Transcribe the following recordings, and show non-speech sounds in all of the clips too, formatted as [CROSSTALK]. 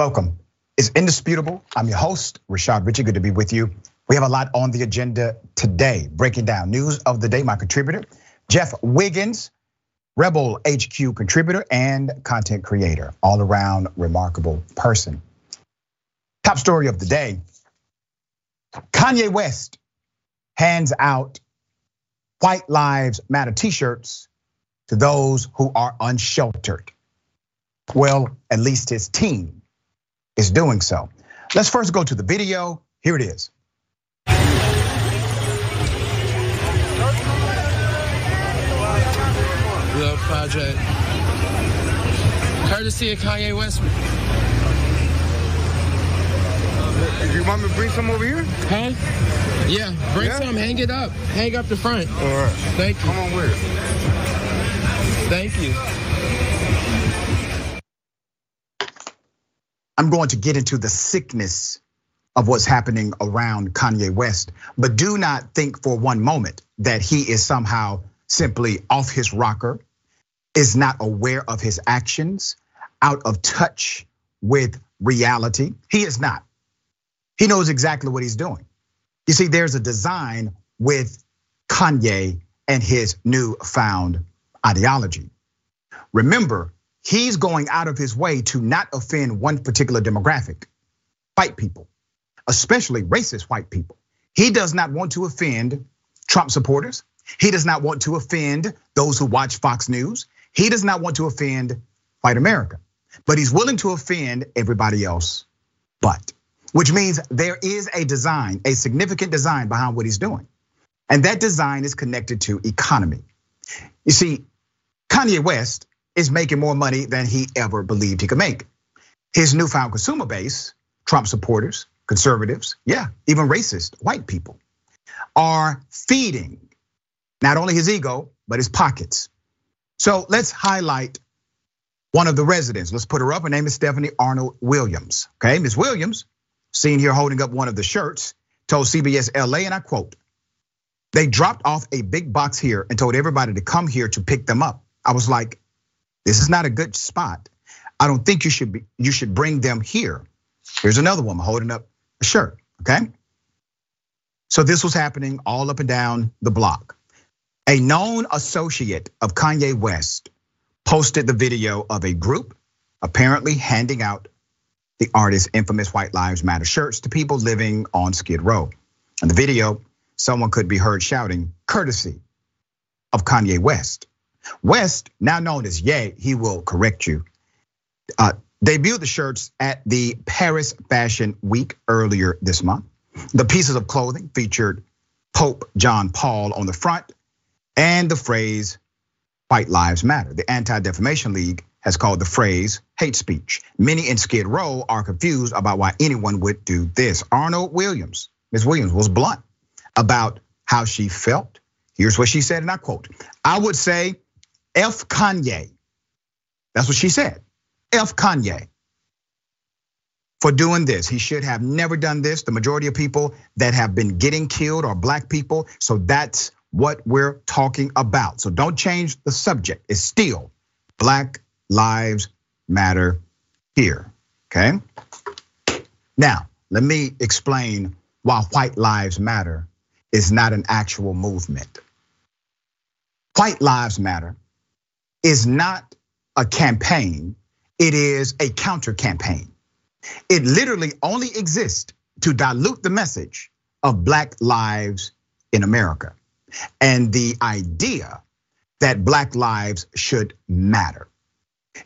Welcome. It's indisputable. I'm your host, Rashad Richey. Good to be with you. We have a lot on the agenda today, breaking down news of the day. My contributor, Jeff Wiggins, Rebel HQ contributor and content creator, all around remarkable person. Top story of the day Kanye West hands out White Lives Matter t shirts to those who are unsheltered. Well, at least his team is doing so. Let's first go to the video. Here it is. The project, courtesy of Kanye West. You want me to bring some over here? Huh? Yeah, bring Yeah? some. Hang it up. Hang up the front. All right. Thank you. Come on with it. Thank you. I'm going to get into the sickness of what's happening around Kanye West, but do not think for one moment that he is somehow simply off his rocker, is not aware of his actions, out of touch with reality. He is not. He knows exactly what he's doing. You see, there's a design with Kanye and his newfound ideology. Remember, he's going out of his way to not offend one particular demographic, white people, especially racist white people. He does not want to offend Trump supporters. He does not want to offend those who watch Fox News. He does not want to offend white America, but he's willing to offend everybody else but, which means there is a design, a significant design behind what he's doing. And that design is connected to economy. You see, Kanye West is making more money than he ever believed he could make. His newfound consumer base, Trump supporters, conservatives, yeah, even racist white people, are feeding not only his ego, but his pockets. So let's highlight one of the residents. Let's put her up. Her name is Stephanie Arnold Williams. Okay, Ms. Williams, seen here holding up one of the shirts, told CBS LA, and I quote, they dropped off a big box here and told everybody to come here to pick them up. I was like, this is not a good spot. I don't think you should be you should bring them here. Here's another woman holding up a shirt, okay? So this was happening all up and down the block. A known associate of Kanye West posted the video of a group apparently handing out the artist's infamous White Lives Matter shirts to people living on Skid Row. In the video, someone could be heard shouting, courtesy of Kanye West. West, now known as Ye, he will correct you, uh, debuted the shirts at the Paris Fashion Week earlier this month. The pieces of clothing featured Pope John Paul on the front and the phrase White Lives Matter. The Anti Defamation League has called the phrase hate speech. Many in Skid Row are confused about why anyone would do this. Arnold Williams, Ms. Williams, was blunt about how she felt. Here's what she said, and I quote I would say, F Kanye. That's what she said. F Kanye for doing this. He should have never done this. The majority of people that have been getting killed are black people. So that's what we're talking about. So don't change the subject. It's still Black Lives Matter here. Okay. Now, let me explain why White Lives Matter is not an actual movement. White Lives Matter is not a campaign, it is a counter campaign. It literally only exists to dilute the message of Black lives in America and the idea that Black lives should matter.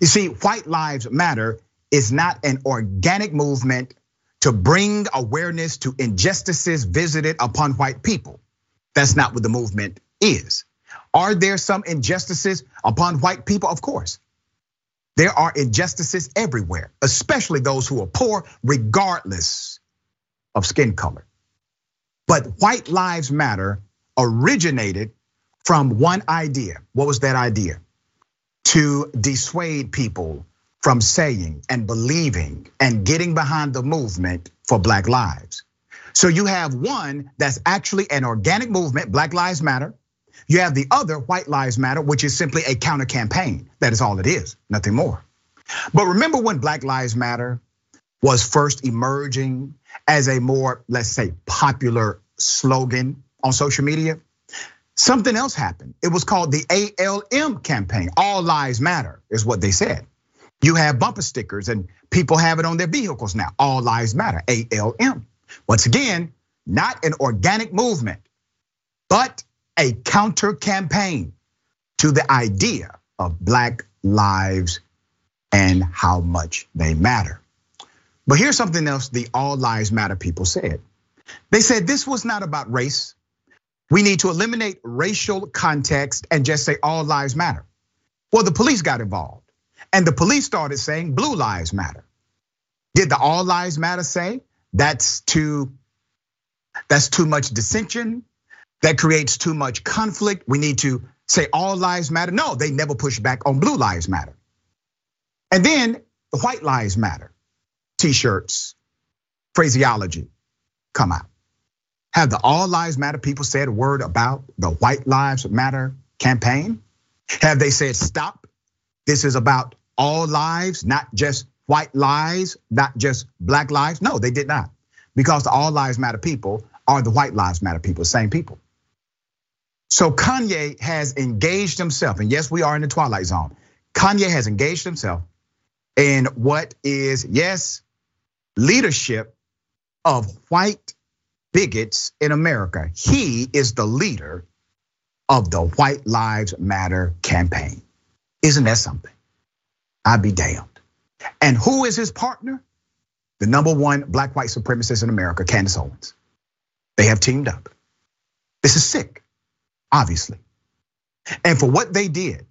You see, White Lives Matter is not an organic movement to bring awareness to injustices visited upon white people. That's not what the movement is. Are there some injustices upon white people? Of course. There are injustices everywhere, especially those who are poor, regardless of skin color. But White Lives Matter originated from one idea. What was that idea? To dissuade people from saying and believing and getting behind the movement for Black lives. So you have one that's actually an organic movement, Black Lives Matter. You have the other, White Lives Matter, which is simply a counter campaign. That is all it is, nothing more. But remember when Black Lives Matter was first emerging as a more, let's say, popular slogan on social media, something else happened. It was called the ALM campaign. All lives matter is what they said. You have bumper stickers and people have it on their vehicles now. All lives matter, ALM. Once again, not an organic movement, but a counter campaign to the idea of black lives and how much they matter. But here's something else the All Lives Matter people said. They said this was not about race. We need to eliminate racial context and just say all lives matter. Well, the police got involved and the police started saying blue lives matter. Did the all lives matter say that's too that's too much dissension? That creates too much conflict. We need to say all lives matter. No, they never push back on blue lives matter. And then the white lives matter t-shirts, phraseology come out. Have the All Lives Matter people said a word about the White Lives Matter campaign? Have they said, stop? This is about all lives, not just white lives, not just black lives? No, they did not. Because the All Lives Matter people are the White Lives Matter people, same people. So Kanye has engaged himself, and yes, we are in the twilight zone. Kanye has engaged himself in what is, yes, leadership of white bigots in America. He is the leader of the White Lives Matter campaign. Isn't that something? I'd be damned. And who is his partner? The number one black white supremacist in America, Candace Owens. They have teamed up. This is sick, obviously. And for what they did,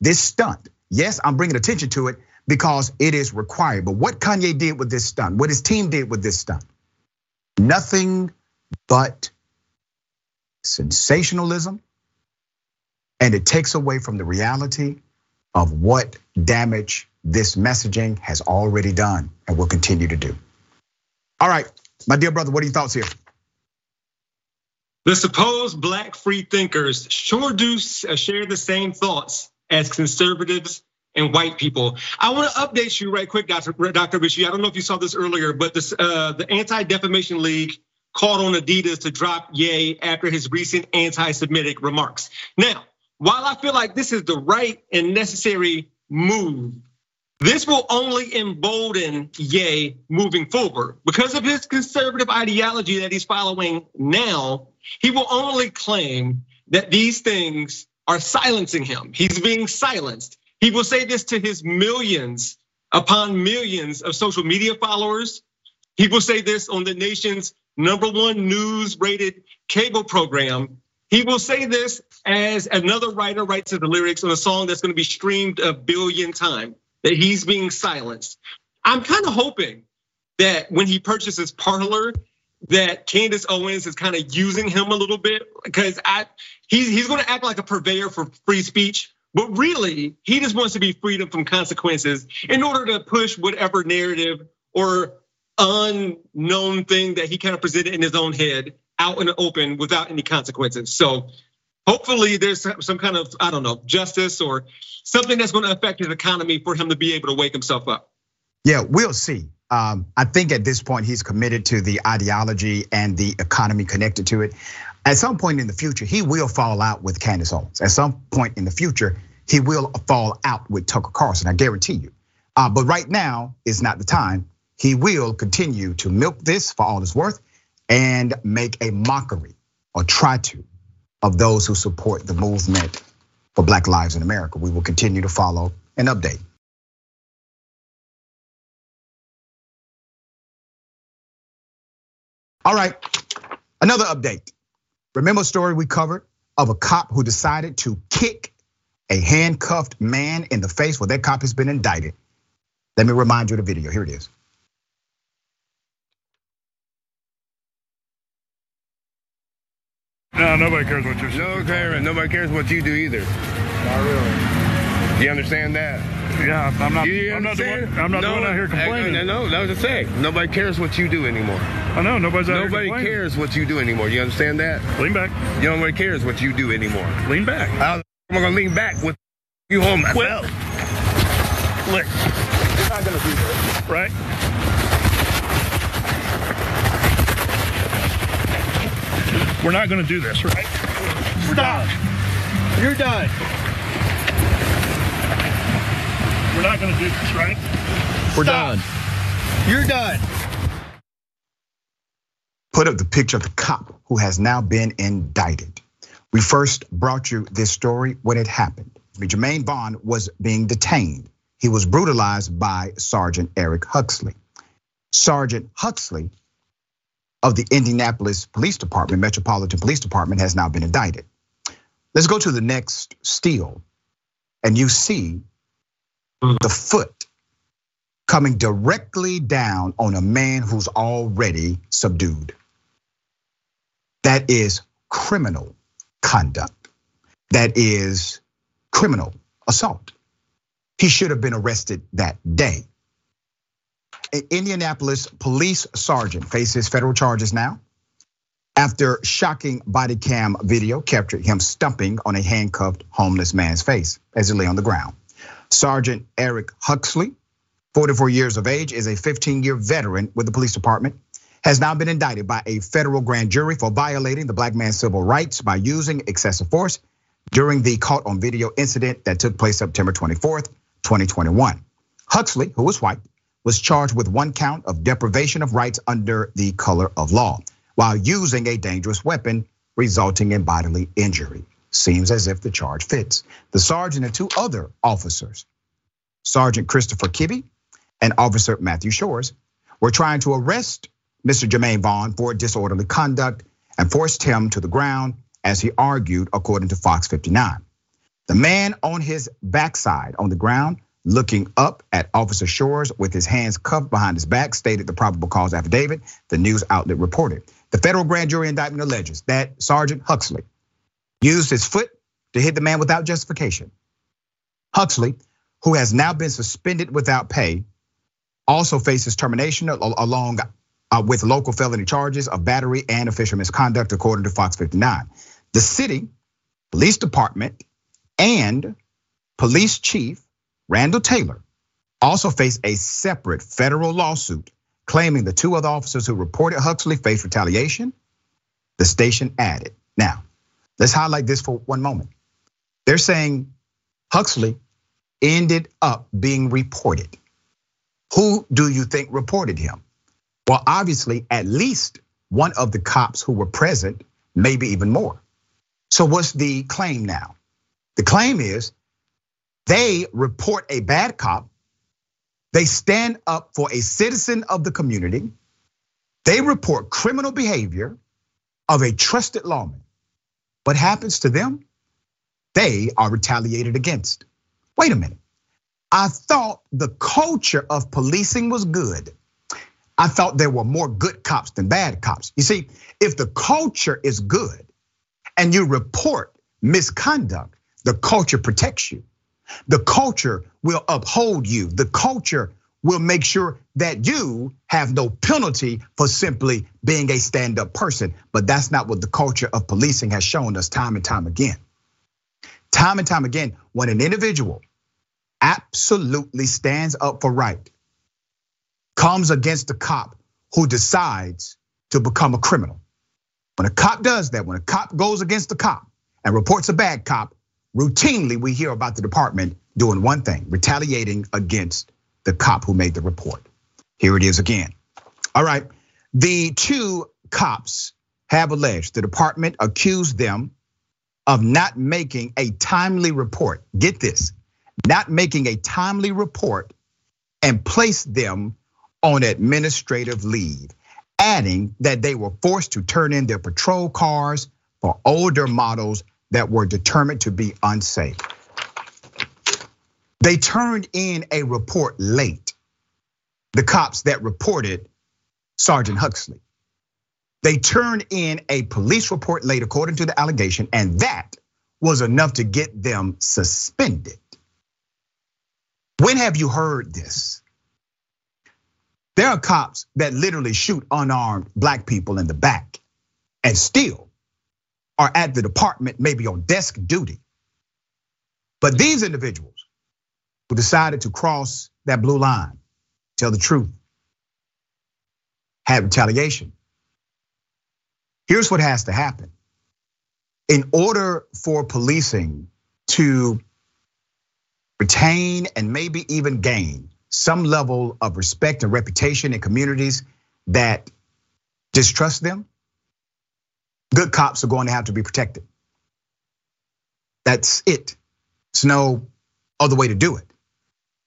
this stunt, yes, I'm bringing attention to it because it is required. But what Kanye did with this stunt, what his team did with this stunt, nothing but sensationalism. And it takes away from the reality of what damage this messaging has already done and will continue to do. All right, my dear brother, what are your thoughts here? The supposed black free thinkers sure do uh, share the same thoughts as conservatives and white people. I want to update you right quick, Dr. Dr. I don't know if you saw this earlier, but this, uh, the Anti-Defamation League called on Adidas to drop Ye after his recent anti-Semitic remarks. Now, while I feel like this is the right and necessary move, this will only embolden Ye moving forward. Because of his conservative ideology that he's following now, he will only claim that these things are silencing him. He's being silenced. He will say this to his millions upon millions of social media followers. He will say this on the nation's number one news rated cable program. He will say this as another writer writes the lyrics on a song that's gonna be streamed a billion times, that he's being silenced. I'm kind of hoping that when he purchases Parler, that Candace Owens is kind of using him a little bit because I he's he's going to act like a purveyor for free speech, but really, he just wants to be freedom from consequences in order to push whatever narrative or unknown thing that he kind of presented in his own head out in the open without any consequences. So hopefully there's some kind of, I don't know, justice or something that's gonna affect his economy for him to be able to wake himself up. Yeah, we'll see. Um, I think at this point he's committed to the ideology and the economy connected to it. At some point in the future, he will fall out with Candace Owens. At some point in the future, he will fall out with Tucker Carlson. I guarantee you. Uh, but right now is not the time. He will continue to milk this for all it's worth and make a mockery or try to of those who support the movement for Black Lives in America. We will continue to follow and update. All right, another update. Remember a story we covered of a cop who decided to kick a handcuffed man in the face? Well, that cop has been indicted. Let me remind you of the video. Here it is. No, nobody cares what you're No, Karen, nobody cares what you do either. Not really. You understand that? Yeah, I'm not. You I'm not, understand? doing, I'm not no, doing out here complaining. I, no, that was a say. Nobody cares what you do anymore. I know nobody's out Nobody here complaining. cares what you do anymore. You understand that? Lean back. You nobody cares what you do anymore. Lean back. How the am gonna lean back with you home myself? Well, look. You're not gonna do this, right? We're not going to do this, right? We're Stop. done. You're done. We're not going to do this, right? We're Stop. done. You're done. put up the picture of the cop who has now been indicted. We first brought you this story when it happened. Jermaine Vaughn was being detained. He was brutalized by Sergeant Eric Huxley. Sergeant Huxley of the Indianapolis Police Department, Metropolitan Police Department, has now been indicted. Let's go to the next steal, and you see mm-hmm. the foot coming directly down on a man who's already subdued. That is criminal conduct. That is criminal assault. He should have been arrested that day. An Indianapolis police sergeant faces federal charges now after shocking body cam video captured him stumping on a handcuffed homeless man's face as he lay on the ground. Sergeant Eric Huxley, 44 years of age, is a 15 year veteran with the police department, has now been indicted by a federal grand jury for violating the black man's civil rights by using excessive force during the caught on video incident that took place September 24th, 2021. Huxley, who was white, was charged with one count of deprivation of rights under the color of law while using a dangerous weapon resulting in bodily injury. Seems as if the charge fits. The sergeant and two other officers, Sergeant Christopher Kibbe and Officer Matthew Shores, were trying to arrest Mr. Jermaine Vaughn for disorderly conduct and forced him to the ground as he argued, according to Fox 59. The man on his backside on the ground, looking up at Officer Shores with his hands cuffed behind his back, stated the probable cause affidavit, the news outlet reported. The federal grand jury indictment alleges that Sergeant Huxley used his foot to hit the man without justification. Huxley, who has now been suspended without pay, also faces termination along uh, with local felony charges of battery and official misconduct, according to Fox 59. The city police department and police chief Randall Taylor also face a separate federal lawsuit claiming the two other officers who reported Huxley faced retaliation. The station added. Now, let's highlight this for one moment. They're saying Huxley ended up being reported. Who do you think reported him? Well, obviously, at least one of the cops who were present, maybe even more. So, what's the claim now? The claim is they report a bad cop, they stand up for a citizen of the community, they report criminal behavior of a trusted lawman. What happens to them? They are retaliated against. Wait a minute. I thought the culture of policing was good. I thought there were more good cops than bad cops. You see, if the culture is good and you report misconduct, the culture protects you. The culture will uphold you. The culture will make sure that you have no penalty for simply being a stand up person. But that's not what the culture of policing has shown us time and time again. Time and time again, when an individual absolutely stands up for right, comes against a cop who decides to become a criminal. When a cop does that, when a cop goes against a cop and reports a bad cop, routinely we hear about the department doing one thing, retaliating against the cop who made the report. Here it is again. All right, the two cops have alleged the department accused them of not making a timely report. Get this, not making a timely report and placed them on administrative leave, adding that they were forced to turn in their patrol cars for older models that were determined to be unsafe. They turned in a report late. The cops that reported Sergeant Huxley. They turned in a police report late, according to the allegation, and that was enough to get them suspended. When have you heard this? There are cops that literally shoot unarmed black people in the back and still are at the department, maybe on desk duty. But these individuals who decided to cross that blue line, tell the truth, had retaliation. Here's what has to happen. In order for policing to retain and maybe even gain some level of respect and reputation in communities that distrust them, good cops are going to have to be protected. That's it. There's no other way to do it.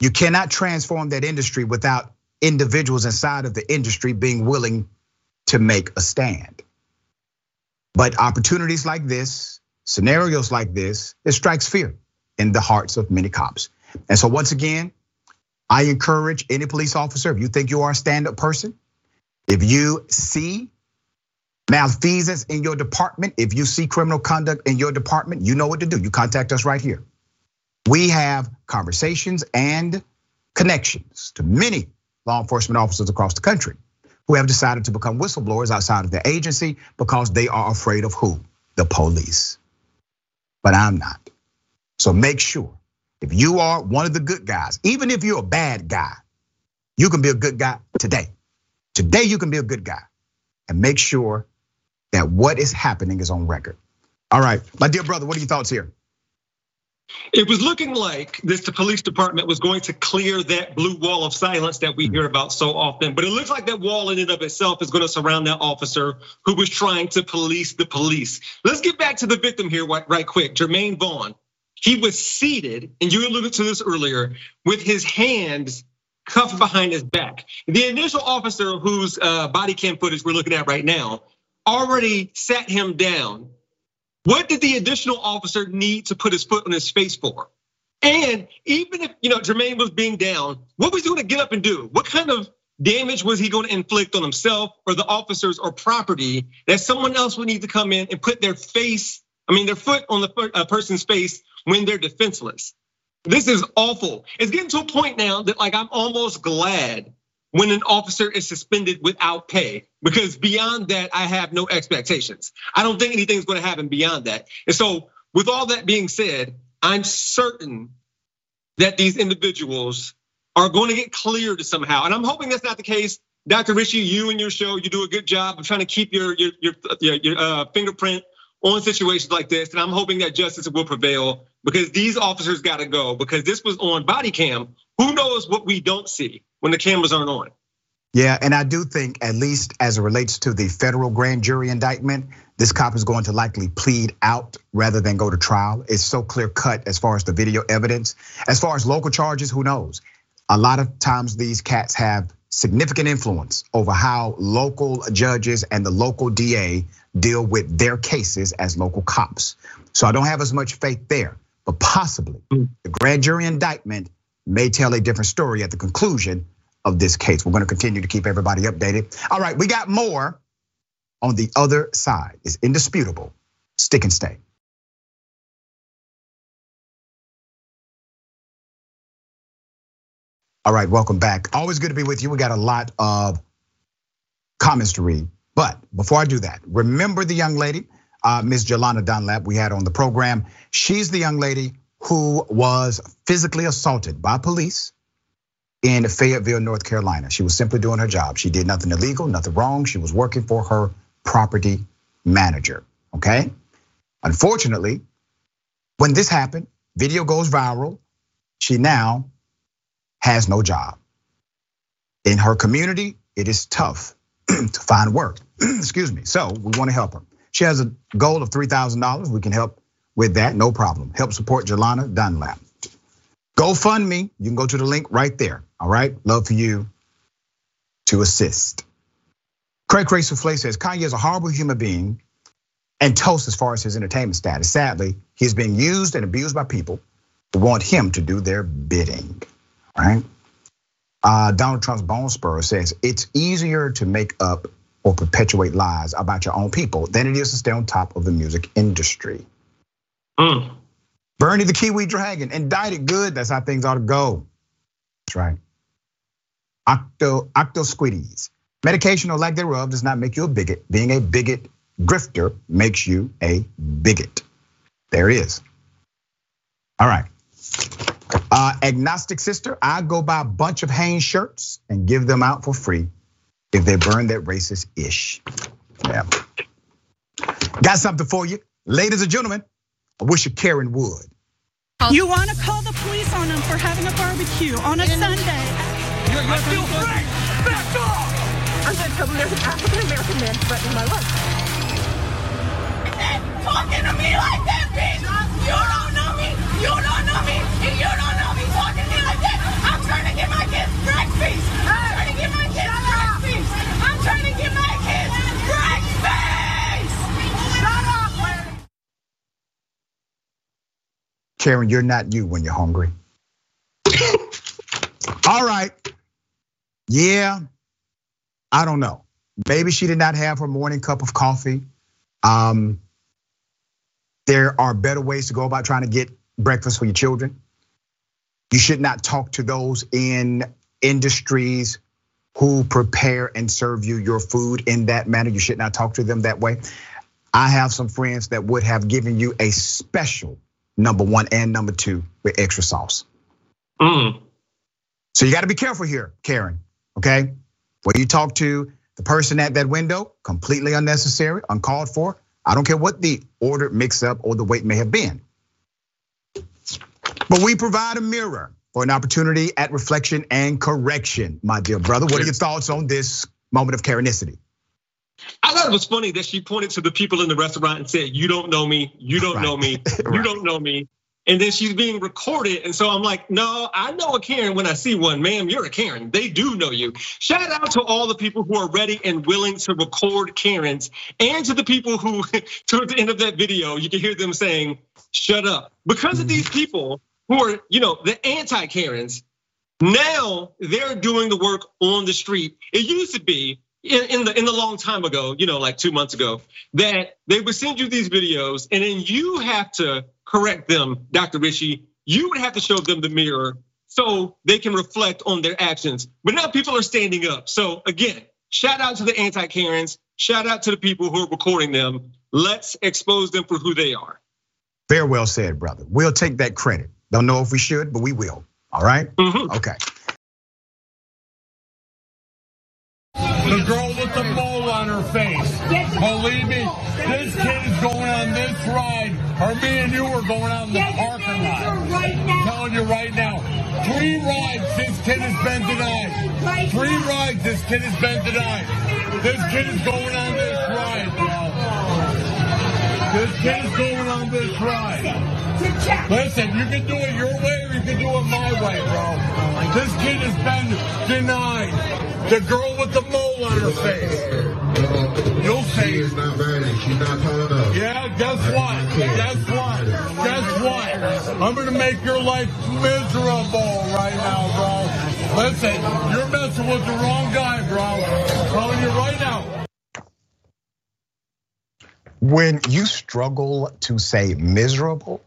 You cannot transform that industry without individuals inside of the industry being willing to make a stand. But opportunities like this, scenarios like this, it strikes fear in the hearts of many cops. And so once again, I encourage any police officer, if you think you are a stand-up person, if you see malfeasance in your department, if you see criminal conduct in your department, you know what to do. You contact us right here. We have conversations and connections to many law enforcement officers across the country who have decided to become whistleblowers outside of their agency because they are afraid of who? The police. But I'm not. So make sure if you are one of the good guys, even if you're a bad guy, you can be a good guy today. Today, you can be a good guy and make sure that what is happening is on record. All right, my dear brother, what are your thoughts here? It was looking like this the police department was going to clear that blue wall of silence that we mm-hmm. hear about so often. But it looks like that wall in and of itself is going to surround that officer who was trying to police the police. Let's get back to the victim here right quick. Jermaine Vaughn. He was seated, and you alluded to this earlier, with his hands cuffed behind his back. The initial officer whose uh, body cam footage we're looking at right now already sat him down what did the additional officer need to put his foot on his face for? And even if you know Jermaine was being down, what was he going to get up and do? What kind of damage was he going to inflict on himself or the officers or property that someone else would need to come in and put their face, I mean, their foot on the uh, person's face when they're defenseless? This is awful. It's getting to a point now that like I'm almost glad when an officer is suspended without pay because beyond that I have no expectations. I don't think anything's going to happen beyond that. And so with all that being said, I'm certain that these individuals are going to get cleared somehow. And I'm hoping that's not the case. Dr. Richey, you and your show, you do a good job of trying to keep your your your, your uh, fingerprint on situations like this. And I'm hoping that justice will prevail because these officers got to go because this was on body cam. Who knows what we don't see? when the cameras aren't on. Yeah, and I do think, at least as it relates to the federal grand jury indictment, this cop is going to likely plead out rather than go to trial. It's so clear cut as far as the video evidence. As far as local charges, who knows? A lot of times these cats have significant influence over how local judges and the local DA deal with their cases as local cops. So I don't have as much faith there, but possibly hmm. the grand jury indictment may tell a different story at the conclusion of this case. We're going to continue to keep everybody updated. All right, we got more on the other side. It's indisputable. Stick and stay. All right, welcome back. Always good to be with you. We got a lot of comments to read. But before I do that, remember the young lady, uh, Miss Jelana Dunlap, we had on the program. She's the young lady who was physically assaulted by police in Fayetteville, North Carolina. She was simply doing her job. She did nothing illegal, nothing wrong. She was working for her property manager, okay? Unfortunately, when this happened, video goes viral. She now has no job. In her community, it is tough [CLEARS THROAT] to find work. [CLEARS THROAT] Excuse me. So we want to help her. She has a goal of $3,000. We can help with that, no problem. Help support Jelana Dunlap. GoFundMe, you can go to the link right there. All right, love for you to assist. Craig Craig Souffle says Kanye is a horrible human being and toast as far as his entertainment status. Sadly, he's being used and abused by people who want him to do their bidding. Right. Uh, Donald Trump's Bone Spur says it's easier to make up or perpetuate lies about your own people than it is to stay on top of the music industry. Mm. Bernie the Kiwi Dragon, indicted good. That's how things ought to go. That's right. Octo, octosquidies. Medication or lack thereof does not make you a bigot. Being a bigot grifter makes you a bigot. There it is. All right. Uh, agnostic sister, I go buy a bunch of Hanes shirts and give them out for free if they burn that racist ish. Yeah. Got something for you. Ladies and gentlemen, I wish you Karen would. You want to call the police on them for having a barbecue on a Sunday. You're I feel free! Back off! I'm going to tell them there's an African American man threatening my life. Talking to me like that, bitch! You don't know me! You don't know me! And you don't know me talking to me like that! I'm trying to get my kids breakfast! I'm trying to get my kids breakfast! I'm trying to get my kids breakfast! Shut up, Larry! Karen, you're not you when you're hungry. [LAUGHS] All right. Yeah. I don't know. Maybe she did not have her morning cup of coffee. Um, there are better ways to go about trying to get breakfast for your children. You should not talk to those in industries who prepare and serve you your food in that manner. You should not talk to them that way. I have some friends that would have given you a special number one and number two with extra sauce. Mm. So you got to be careful here, Karen. Okay, when you talk to the person at that window, completely unnecessary, uncalled for. I don't care what the order, mix up, or the weight may have been. But we provide a mirror for an opportunity at reflection and correction, my dear brother. What are your thoughts on this moment of Karenicity? I thought it was funny that she pointed to the people in the restaurant and said, "You don't know me. You don't Right. know me. [LAUGHS] You Right. don't know me." And then she's being recorded, and so I'm like, "No, I know a Karen when I see one, ma'am. You're a Karen. They do know you." Shout out to all the people who are ready and willing to record Karens, and to the people who, [LAUGHS] towards the end of that video, you can hear them saying, "Shut up," because of these mm-hmm. people who are, you know, the anti-Karens. Now they're doing the work on the street. It used to be in, in the in the long time ago, you know, like two months ago, that they would send you these videos, and then you have to correct them, Dr. Richey. You would have to show them the mirror so they can reflect on their actions. But now people are standing up. So again, shout out to the anti-Karens. Shout out to the people who are recording them. Let's expose them for who they are. Very well said, brother. We'll take that credit. Don't know if we should, but we will. All right? Mhm. Okay. The girl with the mole on her face. Believe me, this kid is going on this ride, or me and you are going on the parking lot. I'm telling you right now, three rides this kid has been denied. Three rides this kid has been denied. This kid is going on this ride. This kid is going on this ride. Listen, you can do it your way or you can do it my way, bro. This kid has been denied. The girl with the mole on her face. You'll see. She's not ready. She's not tall enough. Yeah, guess what? Guess what? Guess what? I'm gonna make your life miserable right now, bro. Listen, you're messing with the wrong guy, bro. I'm telling you right now. When you struggle to say miserable,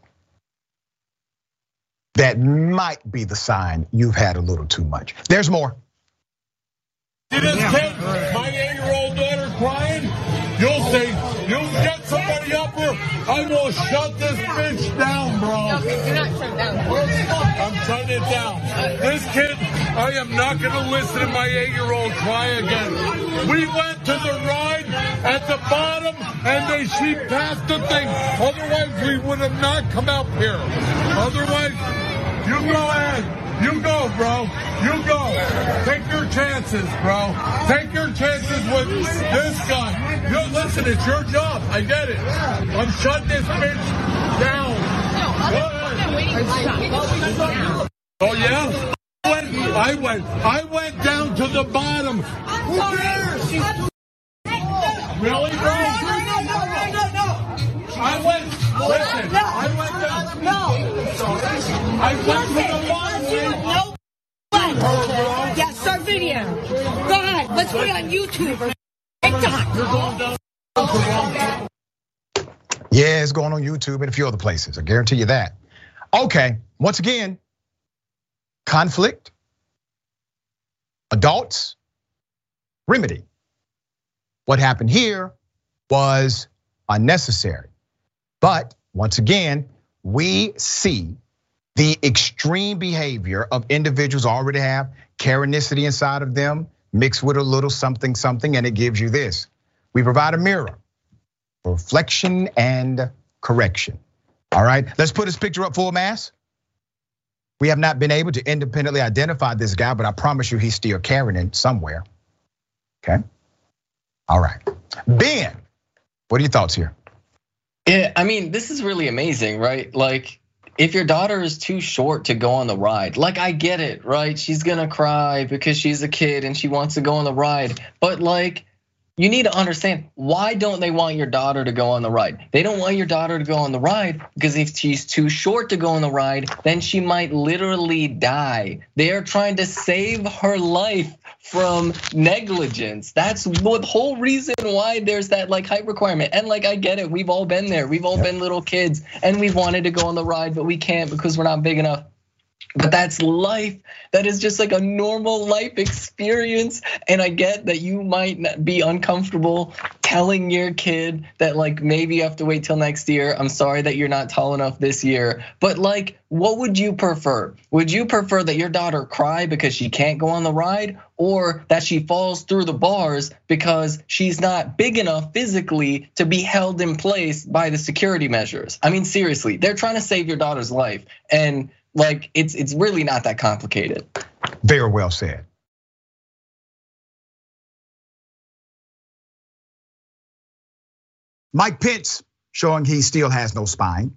that might be the sign you've had a little too much. There's more. See this kid, my eight-year-old daughter crying? You'll see. You get somebody up here, I will shut this bitch down, bro. I'm shutting it down. This kid, I am not gonna listen to my eight-year-old cry again. We went to the ride at the bottom and they she passed the thing. Otherwise, we would have not come out here. Otherwise, you go ahead. You go, bro. You go. Take your chances, bro. Take your chances with this guy. You listen, it's your job. I get it. I'm shutting this bitch down. Oh yeah. I went, I went. Down to the bottom. Who cares? Really, bro? No, no, no, no, no, I went. Listen, I went down. No. I went to the bottom. Yeah, start video. Go ahead. Let's put it on YouTube or TikTok. Yeah, it's going on YouTube and a few other places. I guarantee you that. Okay, once again, conflict, adults, remedy. What happened here was unnecessary. But once again, we see the extreme behavior of individuals already have Karenicity inside of them, mixed with a little something, something, and it gives you this. We provide a mirror reflection and correction. All right, let's put his picture up full mass. We have not been able to independently identify this guy, but I promise you he's still carrying it somewhere. Okay. All right. Ben, what are your thoughts here? Yeah, I mean, this is really amazing, right? Like, if your daughter is too short to go on the ride, like I get it, right? She's gonna cry because she's a kid and she wants to go on the ride. But like, you need to understand why don't they want your daughter to go on the ride? They don't want your daughter to go on the ride because if she's too short to go on the ride, then she might literally die. They are trying to save her life from negligence. That's the whole reason why there's that like height requirement. And like I get it, we've all been there. We've all been little kids and we've wanted to go on the ride, but we can't because we're not big enough. But that's life. That is just like a normal life experience. And I get that you might be uncomfortable telling your kid that, like, maybe you have to wait till next year. I'm sorry that you're not tall enough this year. But, like, what would you prefer? Would you prefer that your daughter cry because she can't go on the ride? Or that she falls through the bars because she's not big enough physically to be held in place by the security measures? I mean, seriously, they're trying to save your daughter's life. And like it's it's really not that complicated. Very well said. Mike Pence, showing he still has no spine,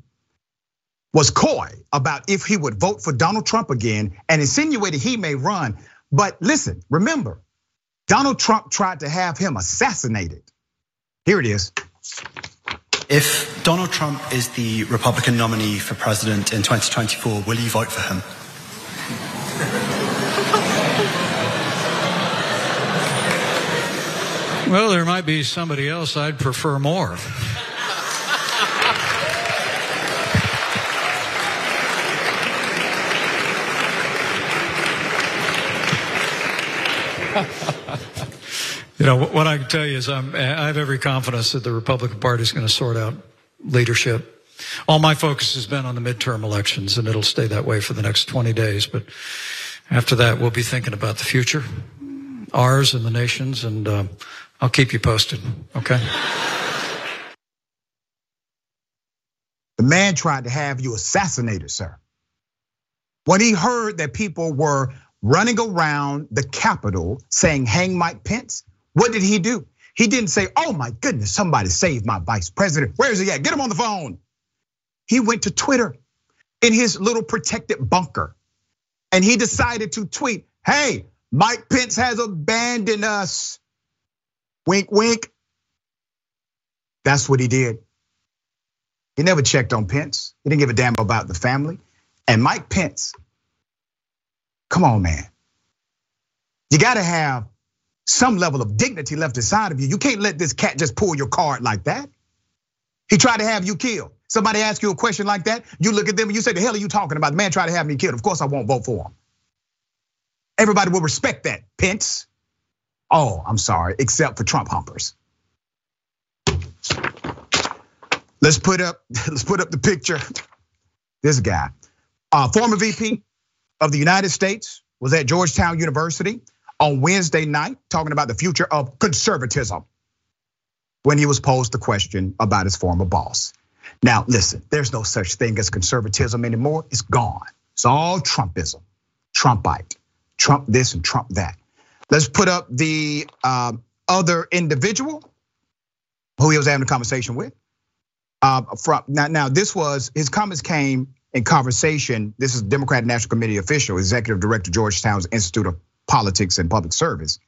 was coy about if he would vote for Donald Trump again and insinuated he may run. But listen, remember, Donald Trump tried to have him assassinated. Here it is. If Donald Trump is the Republican nominee for president in 2024, will you vote for him? Well, there might be somebody else I'd prefer more. [LAUGHS] You know, what I can tell you is I'm, I have every confidence that the Republican Party is going to sort out leadership. All my focus has been on the midterm elections, and it'll stay that way for the next 20 days. But after that, we'll be thinking about the future, ours and the nation's, and uh, I'll keep you posted, okay? The man tried to have you assassinated, sir. When he heard that people were running around the Capitol saying, hang Mike Pence, what did he do? He didn't say, oh my goodness, somebody save my vice president. Where is he at? Get him on the phone. He went to Twitter in his little protected bunker and he decided to tweet, hey, Mike Pence has abandoned us. Wink, wink. That's what he did. He never checked on Pence. He didn't give a damn about the family. And Mike Pence, come on, man. You gotta have some level of dignity left inside of you. You can't let this cat just pull your card like that. He tried to have you killed. Somebody ask you a question like that, you look at them and you say, the hell are you talking about? The man tried to have me killed. Of course I won't vote for him. Everybody will respect that, Pence. Oh, I'm sorry, except for Trump humpers. Let's put up, [LAUGHS] let's put up the picture. This guy, uh, former VP of the United States, was at Georgetown University on Wednesday night talking about the future of conservatism when he was posed the question about his former boss. Now, listen, there's no such thing as conservatism anymore. It's gone. It's all Trumpism, Trumpite, Trump this and Trump that. Let's put up the um, other individual who he was having a conversation with. Uh, from now, now this was his comments came in conversation. This is a Democratic National Committee official, Executive Director Georgetown's Institute of Politics and Public Service,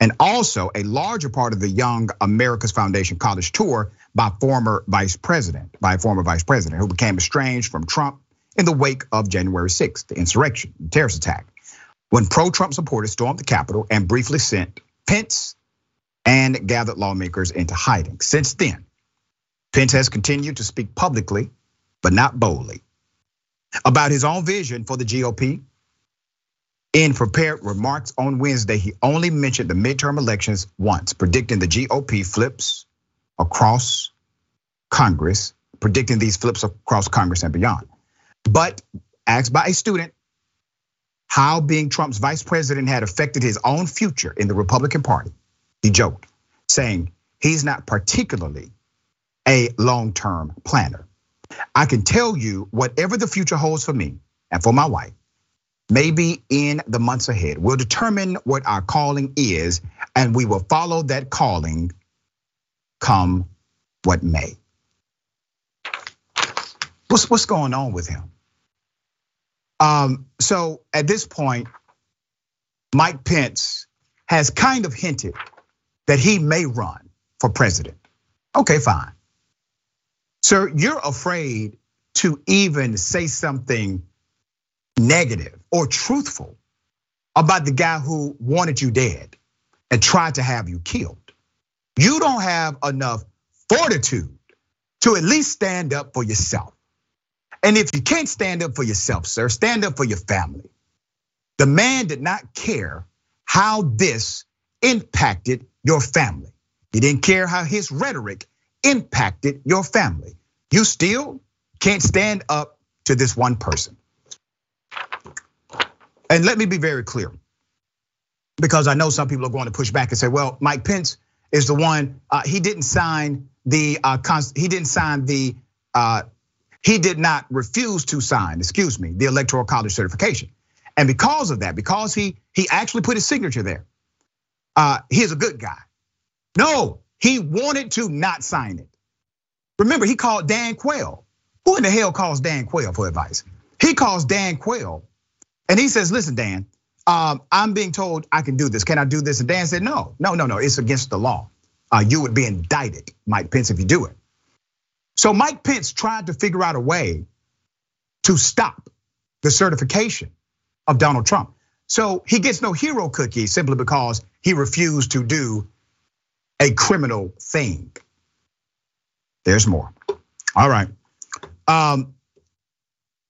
and also a larger part of the Young America's Foundation college tour by former vice president, by a former vice president who became estranged from Trump in the wake of January 6th, the insurrection, the terrorist attack, when pro-Trump supporters stormed the Capitol and briefly sent Pence and gathered lawmakers into hiding. Since then, Pence has continued to speak publicly, but not boldly, about his own vision for the GOP in prepared remarks on Wednesday, he only mentioned the midterm elections once, predicting the GOP flips across Congress, predicting these flips across Congress and beyond. But asked by a student how being Trump's vice president had affected his own future in the Republican Party, he joked, saying he's not particularly a long term planner. I can tell you whatever the future holds for me and for my wife, maybe in the months ahead, We'll determine what our calling is, and we will follow that calling come what may. What's, what's going on with him? Um, so at this point, Mike Pence has kind of hinted that he may run for president. Okay, fine. Sir, you're afraid to even say something negative or truthful about the guy who wanted you dead and tried to have you killed. You don't have enough fortitude to at least stand up for yourself. And if you can't stand up for yourself, sir, stand up for your family. The man did not care how this impacted your family. He didn't care how his rhetoric impacted your family. You still can't stand up to this one person. And let me be very clear, because I know some people are going to push back and say, well, Mike Pence is the one, uh, he didn't sign the, uh, he didn't sign the, uh, he did not refuse to sign, excuse me, the electoral college certification. And because of that, because he he actually put his signature there, uh, he's a good guy. No, he wanted to not sign it. Remember, he called Dan Quayle. Who in the hell calls Dan Quayle for advice? He calls Dan Quayle and he says, listen, Dan, um, I'm being told I can do this. Can I do this? And Dan said, no, no, no, no, it's against the law. Uh, you would be indicted, Mike Pence, if you do it. So Mike Pence tried to figure out a way to stop the certification of Donald Trump. So he gets no hero cookie simply because he refused to do a criminal thing. There's more. All right. Um,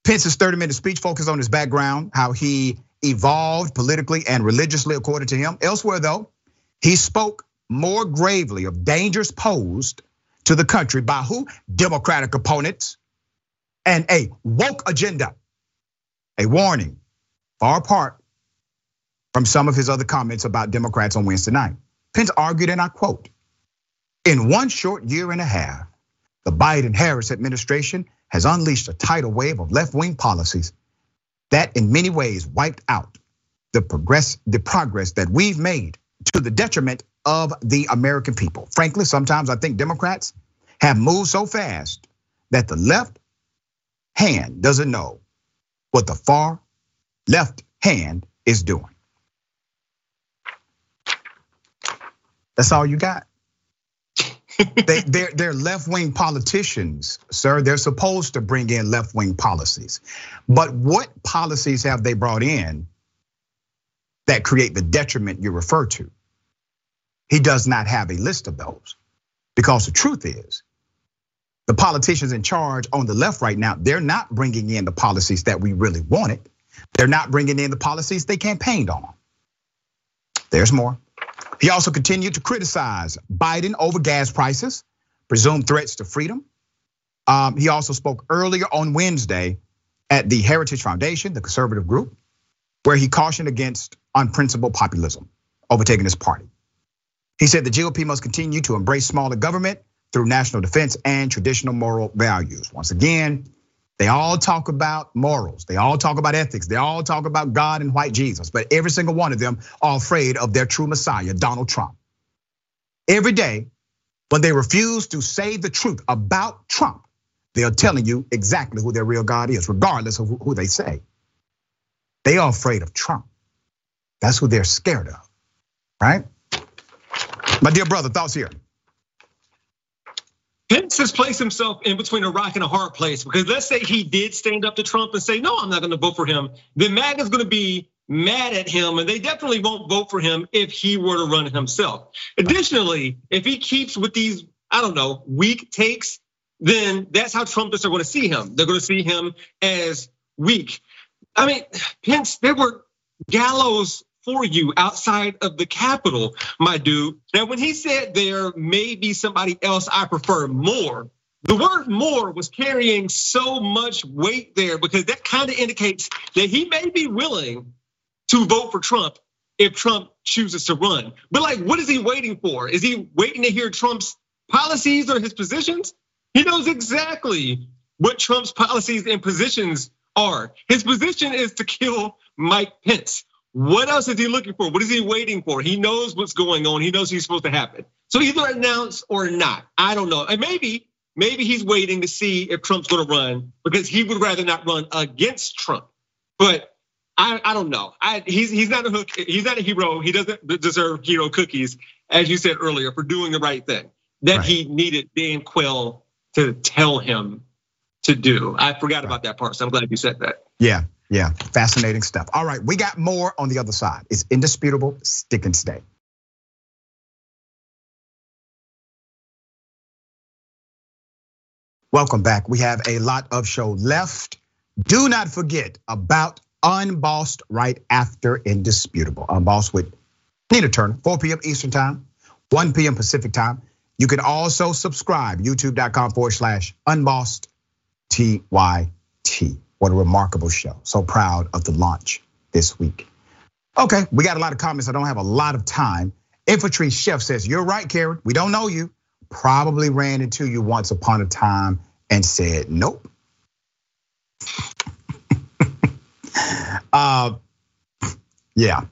Pence's 30 minute speech focused on his background, how he evolved politically and religiously, according to him. Elsewhere, though, he spoke more gravely of dangers posed to the country by who? Democratic opponents and a woke agenda. A warning far apart from some of his other comments about Democrats on Wednesday night. Pence argued, and I quote, in one short year and a half, the Biden Harris administration has unleashed a tidal wave of left wing policies that in many ways wiped out the progress, the progress that we've made to the detriment of the American people. Frankly, sometimes I think Democrats have moved so fast that the left hand doesn't know what the far left hand is doing. That's all you got. They, they're, they're left wing politicians, sir. They're supposed to bring in left wing policies. But what policies have they brought in that create the detriment you refer to? He does not have a list of those. Because the truth is, the politicians in charge on the left right now, they're not bringing in the policies that we really wanted. They're not bringing in the policies they campaigned on. There's more. He also continued to criticize Biden over gas prices, presumed threats to freedom. Um, he also spoke earlier on Wednesday at the Heritage Foundation, the conservative group, where he cautioned against unprincipled populism overtaking his party. He said the GOP must continue to embrace smaller government through national defense and traditional moral values. Once again, they all talk about morals. They all talk about ethics. They all talk about God and white Jesus. But every single one of them are afraid of their true Messiah, Donald Trump. Every day, when they refuse to say the truth about Trump, they are telling you exactly who their real God is, regardless of who they say. They are afraid of Trump. That's who they're scared of, right? My dear brother, thoughts here. Pence has placed himself in between a rock and a hard place because let's say he did stand up to Trump and say, no, I'm not going to vote for him. Then MAGA's going to be mad at him and they definitely won't vote for him if he were to run himself. Additionally, if he keeps with these, I don't know, weak takes, then that's how Trumpists are going to see him. They're going to see him as weak. I mean, Pence, there were gallows for you outside of the Capitol, my dude. Now, when he said there may be somebody else I prefer more, the word more was carrying so much weight there because that kind of indicates that he may be willing to vote for Trump if Trump chooses to run. But like, what is he waiting for? Is he waiting to hear Trump's policies or his positions? He knows exactly what Trump's policies and positions are. His position is to kill Mike Pence. What else is he looking for? What is he waiting for? He knows what's going on. He knows he's supposed to happen. So either announce or not. I don't know. And maybe, maybe he's waiting to see if Trump's gonna run because he would rather not run against Trump. But I, I don't know. I, he's he's not a hook. He's not a hero. He doesn't deserve hero cookies, as you said earlier, for doing the right thing that right. he needed Dan Quayle to tell him to do. I forgot right. about that part, so I'm glad you said that. Yeah, yeah, fascinating stuff. All right, we got more on the other side. It's indisputable. Stick and stay. Welcome back. We have a lot of show left. Do not forget about Unbossed right after Indisputable. Unbossed with Nina Turner, 4 p.m. Eastern Time, 1 p.m. Pacific Time. You can also subscribe, youtube.com forward slash unbossed TYT. What a remarkable show. So proud of the launch this week. Okay, we got a lot of comments. I don't have a lot of time. Infantry Chef says, You're right, Karen. We don't know you. Probably ran into you once upon a time and said, Nope. [LAUGHS] uh, yeah.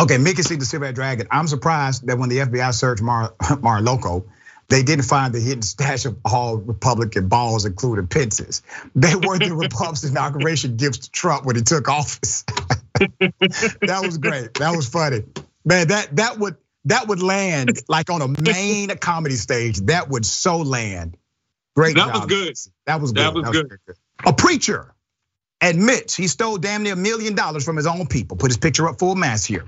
Okay, Mickey see the Silver Dragon. I'm surprised that when the FBI searched Mar [LAUGHS] Mar-a-Lago, they didn't find the hidden stash of all Republican balls, including Pence's. They were the [LAUGHS] Republicans' inauguration gifts to Trump when he took office. [LAUGHS] that was great. That was funny, man. That that would that would land like on a main comedy stage. That would so land. Great that job. Was good. That was good. That was, that was good. good. A preacher admits he stole damn near a million dollars from his own people. Put his picture up full mass here.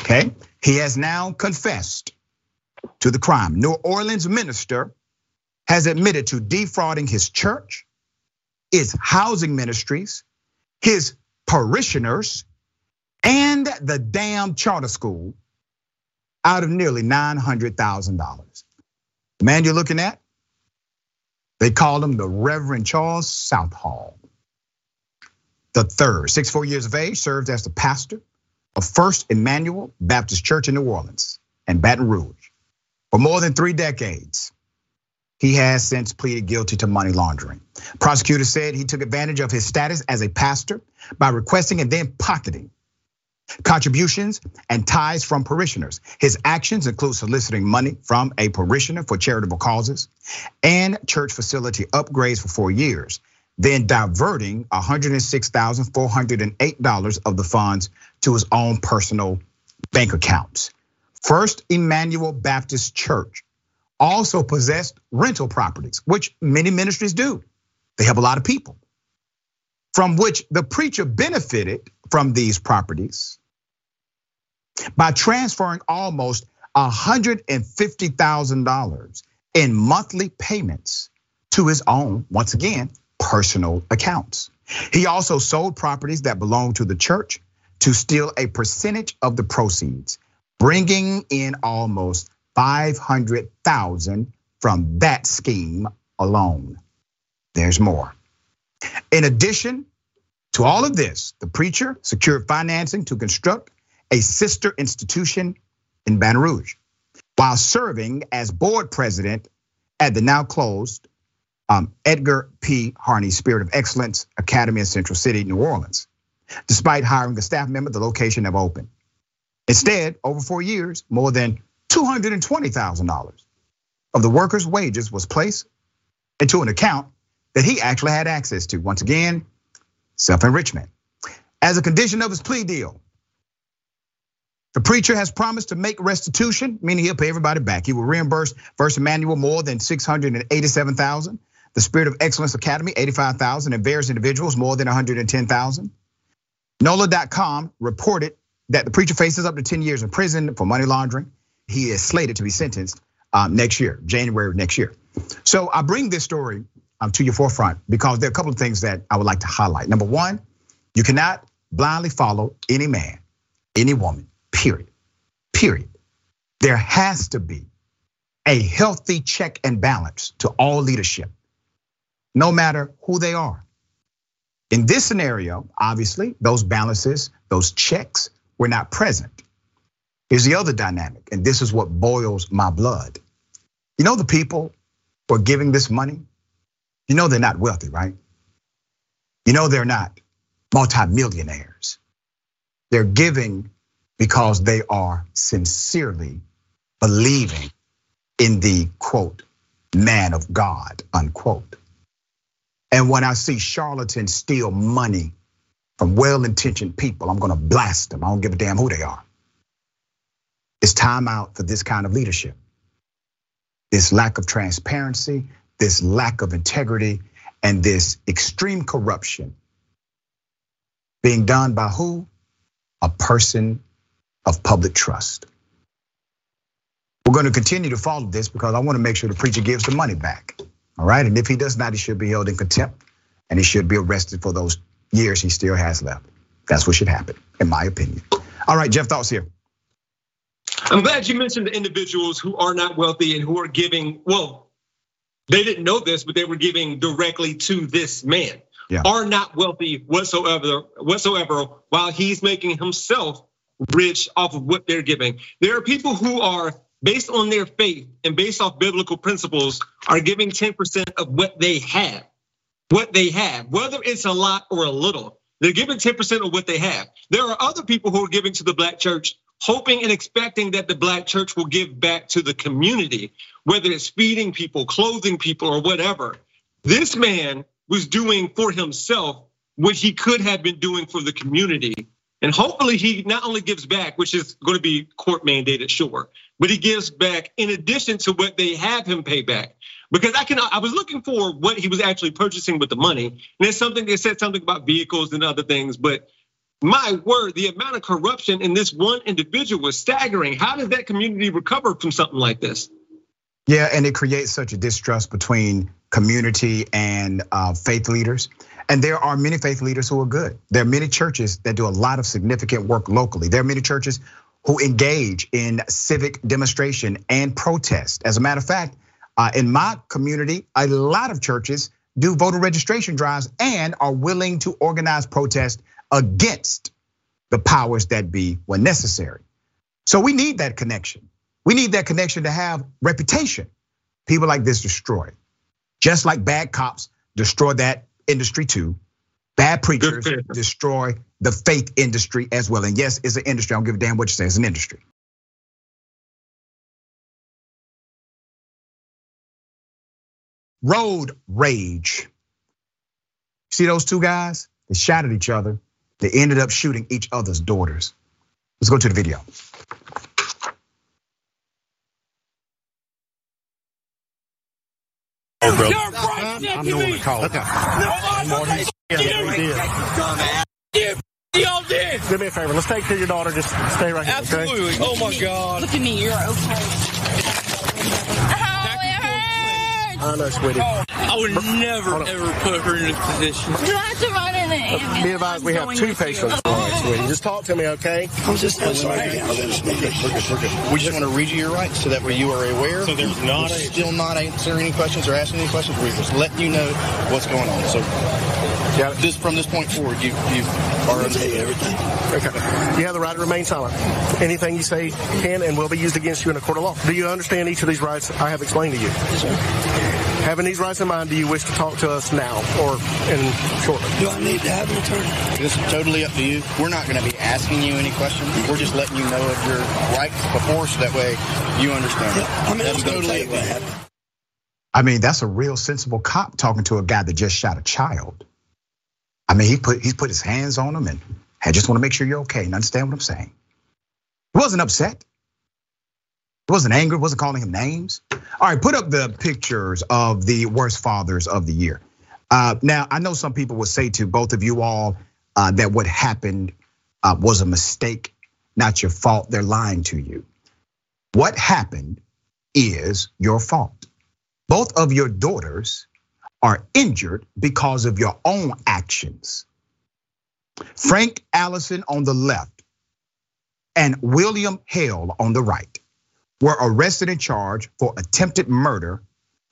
Okay, he has now confessed to the crime. New Orleans minister has admitted to defrauding his church, his housing ministries, his parishioners, and the damn charter school out of nearly $900,000. The man you're looking at, they call him the Reverend Charles Southall. The third, 64 years of age, served as the pastor of First Emmanuel Baptist Church in New Orleans and Baton Rouge for more than three decades. He has since pleaded guilty to money laundering. Prosecutors said he took advantage of his status as a pastor by requesting and then pocketing contributions and ties from parishioners. His actions include soliciting money from a parishioner for charitable causes and church facility upgrades for four years, then diverting $106,408 of the funds to his own personal bank accounts. First Emmanuel Baptist Church also possessed rental properties, which many ministries do. They have a lot of people from which the preacher benefited from these properties by transferring almost $150,000 in monthly payments to his own, once again, personal accounts. He also sold properties that belonged to the church to steal a percentage of the proceeds, bringing in almost 500,000 from that scheme alone. There's more. In addition to all of this, the preacher secured financing to construct a sister institution in Baton Rouge while serving as board president at the now closed um, Edgar P. Harney Spirit of Excellence Academy in Central City, New Orleans. Despite hiring a staff member, the location never opened. Instead, over four years, more than $220,000 of the workers' wages was placed into an account that he actually had access to. Once again, self enrichment. As a condition of his plea deal, the preacher has promised to make restitution, meaning he'll pay everybody back. He will reimburse First Emmanuel more than 687,000. The Spirit of Excellence Academy, 85,000, and various individuals more than 110,000. NOLA.com reported that the preacher faces up to 10 years in prison for money laundering. He is slated to be sentenced um, next year, January next year. So I bring this story um, to your forefront because there are a couple of things that I would like to highlight. Number one, you cannot blindly follow any man, any woman, period. Period. There has to be a healthy check and balance to all leadership no matter who they are. In this scenario, obviously, those balances, those checks were not present. Here's the other dynamic, and this is what boils my blood. You know, the people who are giving this money, you know they're not wealthy, right? You know they're not multimillionaires. They're giving because they are sincerely believing in the quote, man of God, unquote. And when I see charlatans steal money from well intentioned people, I'm gonna blast them. I don't give a damn who they are. It's time out for this kind of leadership. This lack of transparency, this lack of integrity, and this extreme corruption being done by who? A person of public trust. We're going to continue to follow this because I want to make sure the preacher gives the money back. All right. And if he does not, he should be held in contempt and he should be arrested for those years he still has left. That's what should happen, in my opinion. All right, Jeff, thoughts here. I'm glad you mentioned the individuals who are not wealthy and who are giving, well, they didn't know this, but they were giving directly to this man. Yeah. Are not wealthy whatsoever, whatsoever, while he's making himself rich off of what they're giving. There are people who are based on their faith and based off biblical principles are giving 10% of what they have. What they have, whether it's a lot or a little, they're giving 10% of what they have. There are other people who are giving to the black church, hoping and expecting that the black church will give back to the community, whether it's feeding people, clothing people, or whatever. This man was doing for himself what he could have been doing for the community. And hopefully he not only gives back, which is going to be court mandated, sure, but he gives back in addition to what they have him pay back. Because I can, I was looking for what he was actually purchasing with the money. And there's something they said something about vehicles and other things, but my word, the amount of corruption in this one individual was staggering. How does that community recover from something like this? Yeah, and it creates such a distrust between community and uh, faith leaders. And there are many faith leaders who are good. There are many churches that do a lot of significant work locally. There are many churches who engage in civic demonstration and protest. As a matter of fact, Uh, in my community, a lot of churches do voter registration drives and are willing to organize protest against the powers that be when necessary. So we need that connection. We need that connection to have reputation. People like this destroy. Just like bad cops destroy that industry too. Bad preachers destroy the faith industry as well. And yes, it's an industry. I don't give a damn what you say, it's an industry. Road rage. See those two guys? They shot at each other. They ended up shooting each other's daughters. Let's go to the video. Oh, bro. I'm doing the call. Okay. Y'all did. Do me a favor. Let's take care of your daughter. Just stay right here. Absolutely. Okay? Oh my God. Look at me, you're okay. I know, sweetie. I would never ever put her in this position. Do I have to run in the ambulance? Be advised, we have two patients. Sweetie, just talk to me, okay? I'm just I'm sorry. We're good. We're good. We're good. Just want to read you your rights so that way you are aware. So there's not We're a- still not answering any questions or asking any questions. We're just letting you know what's going on. So this from this point forward, you you are under everything. Okay. You have the right to remain silent. Anything you say can and will be used against you in a court of law. Do you understand each of these rights I have explained to you? Yes, sir. Having these rights in mind, do you wish to talk to us now or in shortly? Do I need to have an attorney? This is totally up to you. We're not going to be asking you any questions. We're just letting you know of your rights before, so that way you understand. I mean, That's I'm gonna totally take up to. I mean, that's a real sensible cop talking to a guy that just shot a child. I mean, he put he's put his hands on him and I just want to make sure you're okay and understand what I'm saying. He wasn't upset. He wasn't angry, wasn't calling him names. All right, put up the pictures of the worst fathers of the year. Uh, now, I know some people will say to both of you all uh, that what happened uh, was a mistake, not your fault. They're lying to you. What happened is your fault. Both of your daughters are injured because of your own actions. Frank Allison on the left and William Hale on the right were arrested and charged for attempted murder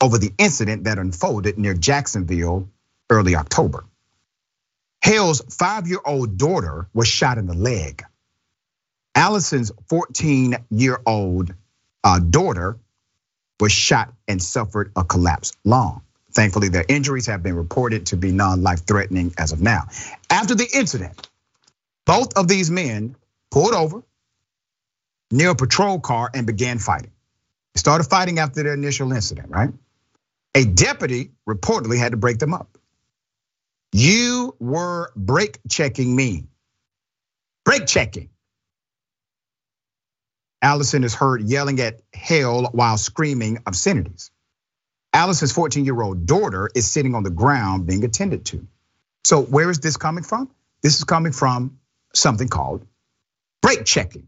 over the incident that unfolded near Jacksonville early October. Hale's five year old daughter was shot in the leg. Allison's 14 year old uh, daughter was shot and suffered a collapsed lung. Thankfully, their injuries have been reported to be non-life threatening as of now. After the incident, both of these men pulled over near a patrol car and began fighting. They started fighting after their initial incident, right? A deputy reportedly had to break them up. You were brake checking me. Brake checking. Allison is heard yelling at Hale while screaming obscenities. Allison's 14 year old daughter is sitting on the ground being attended to. So, where is this coming from? This is coming from something called brake checking.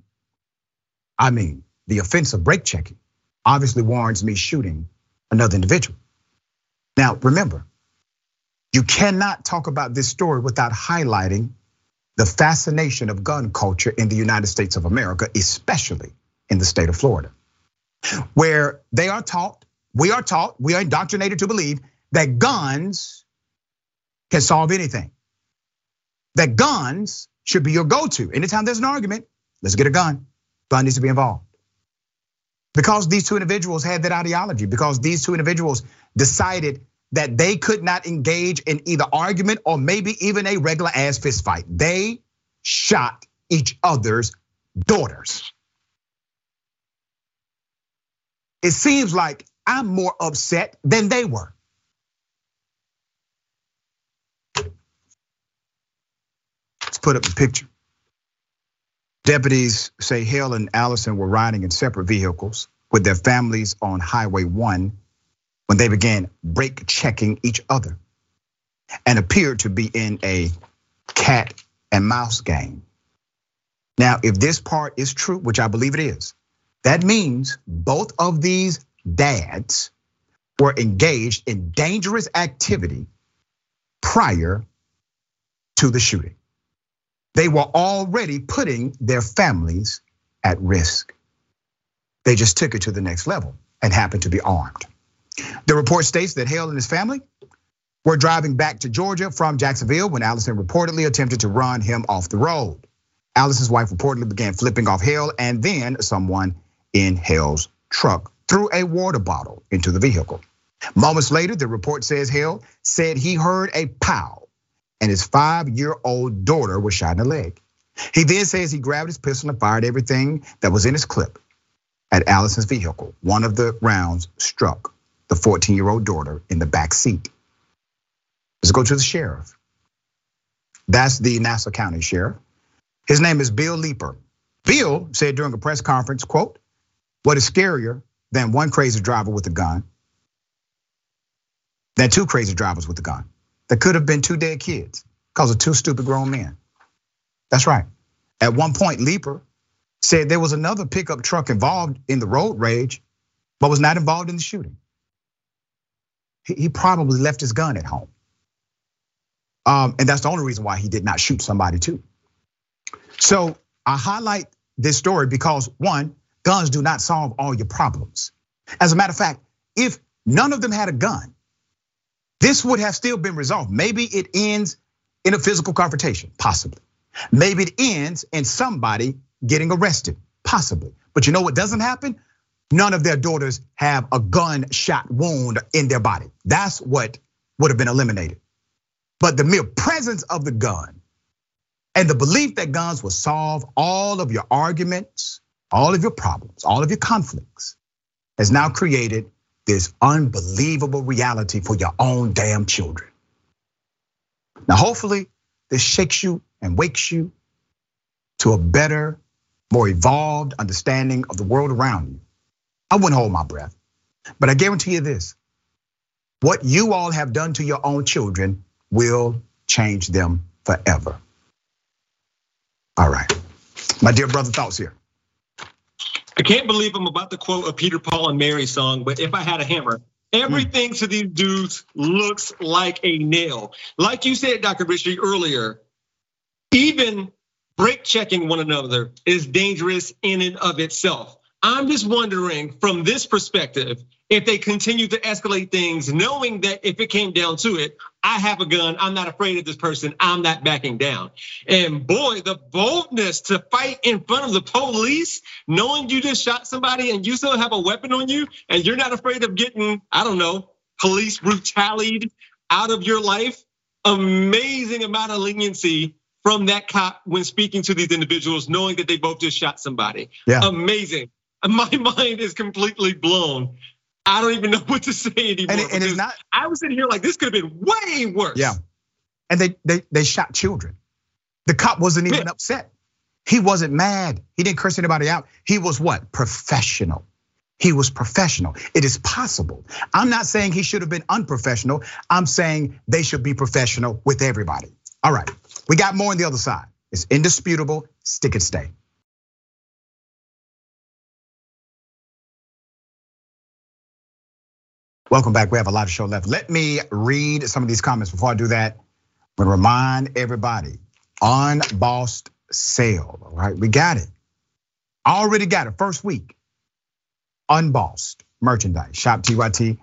I mean, the offense of brake checking obviously warrants me shooting another individual. Now, remember, you cannot talk about this story without highlighting the fascination of gun culture in the United States of America, especially in the state of Florida, where they are taught, we are taught, we are indoctrinated to believe that guns can solve anything. That guns should be your go-to. Anytime there's an argument, let's get a gun. Gun needs to be involved. Because these two individuals had that ideology, because these two individuals decided that they could not engage in either argument or maybe even a regular ass fist fight. They shot each other's daughters. It seems like I'm more upset than they were. Let's put up the picture. Deputies say Hale and Allison were riding in separate vehicles with their families on Highway 1 when they began brake checking each other and appeared to be in a cat and mouse game. Now, if this part is true, which I believe it is, that means both of these dads were engaged in dangerous activity prior to the shooting. They were already putting their families at risk. They just took it to the next level and happened to be armed. The report states that Hale and his family were driving back to Georgia from Jacksonville when Allison reportedly attempted to run him off the road. Allison's wife reportedly began flipping off Hale and then someone in Hale's truck threw a water bottle into the vehicle. Moments later, the report says Hill said he heard a pow and his five year old daughter was shot in the leg. He then says he grabbed his pistol and fired everything that was in his clip at Allison's vehicle. One of the rounds struck the 14 year old daughter in the back seat. Let's go to the sheriff. That's the Nassau County sheriff. His name is Bill Leeper. Bill said during a press conference, quote, what is scarier than one crazy driver with a gun, than two crazy drivers with a gun. That could have been two dead kids because of two stupid grown men. That's right. At one point, Leeper said there was another pickup truck involved in the road rage, but was not involved in the shooting he probably left his gun at home. Um, and that's the only reason why he did not shoot somebody too. So I highlight this story because one, guns do not solve all your problems. As a matter of fact, if none of them had a gun, this would have still been resolved. Maybe it ends in a physical confrontation, possibly. Maybe it ends in somebody getting arrested, possibly. But you know what doesn't happen? none of their daughters have a gunshot wound in their body. That's what would have been eliminated. But the mere presence of the gun and the belief that guns will solve all of your arguments, all of your problems, all of your conflicts has now created this unbelievable reality for your own damn children. Now, hopefully, this shakes you and wakes you to a better, more evolved understanding of the world around you. I wouldn't hold my breath. But I guarantee you this what you all have done to your own children will change them forever. All right. My dear brother, thoughts here. I can't believe I'm about to quote a Peter, Paul, and Mary song, but if I had a hammer, everything to these dudes looks like a nail. Like you said, Dr. Richey, earlier, even brake checking one another is dangerous in and of itself. I'm just wondering from this perspective, if they continue to escalate things, knowing that if it came down to it, I have a gun, I'm not afraid of this person, I'm not backing down. And boy, the boldness to fight in front of the police, knowing you just shot somebody and you still have a weapon on you, and you're not afraid of getting, I don't know, police brutality out of your life. Amazing amount of leniency from that cop when speaking to these individuals, knowing that they both just shot somebody. Yeah. Amazing. My [LAUGHS] mind is completely blown. I don't even know what to say anymore. And, it, and it's not. I was sitting here like this could have been way worse. Yeah, and they they they shot children. The cop wasn't even yeah. upset. He wasn't mad. He didn't curse anybody out. He was what? Professional. He was professional. It is possible. I'm not saying he should have been unprofessional. I'm saying they should be professional with everybody. All right, we got more on the other side. It's indisputable. Stick and stay. Welcome back. We have a lot of show left. Let me read some of these comments before I do that. I'm gonna remind everybody, unbossed sale, all right? We got it. Already got it, first week. Unbossed merchandise, shop TYT.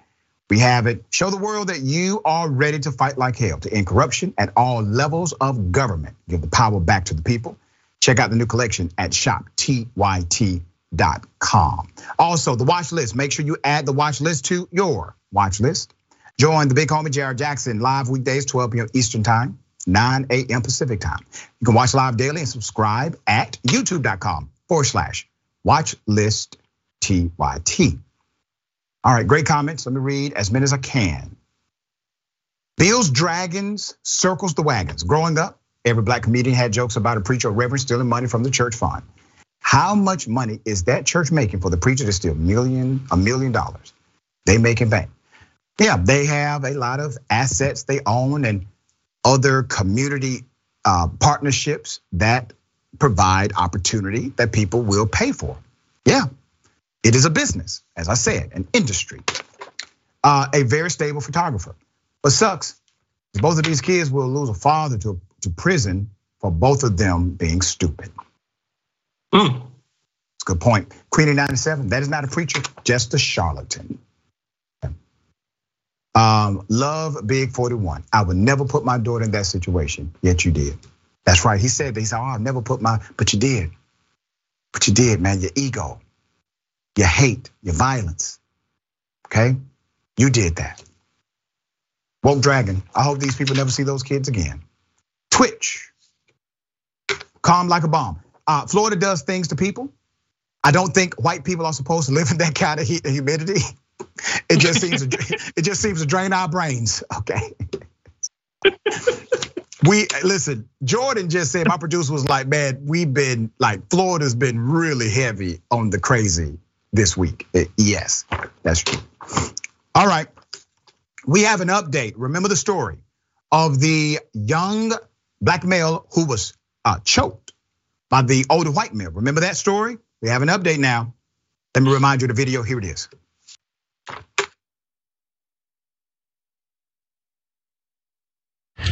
We have it. Show the world that you are ready to fight like hell to end corruption at all levels of government. Give the power back to the people. Check out the new collection at shoptyt.com com. Also, the watch list. Make sure you add the watch list to your watch list. Join the big homie Jared Jackson live weekdays, 12 p.m. Eastern Time, 9 a.m. Pacific Time. You can watch live daily and subscribe at youtube.com forward slash watch list TYT. All right, great comments. Let me read as many as I can. Bills Dragons circles the wagons. Growing up, every black comedian had jokes about a preacher or reverend stealing money from the church fund. How much money is that church making for the preacher to steal million, a million dollars? They make it bank. Yeah, they have a lot of assets they own and other community uh, partnerships that provide opportunity that people will pay for. Yeah, it is a business, as I said, an industry. Uh, a very stable photographer. What sucks both of these kids will lose a father to, to prison for both of them being stupid. Mm. It's a good point. Queenie 97, that is not a preacher, just a charlatan. Um, love Big 41. I would never put my daughter in that situation, yet you did. That's right. He said, he said, oh, I'll never put my, but you did. But you did, man. Your ego, your hate, your violence. Okay? You did that. Woke Dragon, I hope these people never see those kids again. Twitch, calm like a bomb. Uh, Florida does things to people. I don't think white people are supposed to live in that kind of heat and humidity. [LAUGHS] It just seems [LAUGHS] it just seems to drain our brains. [LAUGHS] Okay. we listen. Jordan just said my producer was like, "Man, we've been like Florida's been really heavy on the crazy this week." Yes, that's true. All right, we have an update. Remember the story of the young black male who was uh, choked by the older white male. Remember that story? We have an update now. Let me remind you of the video. Here it is.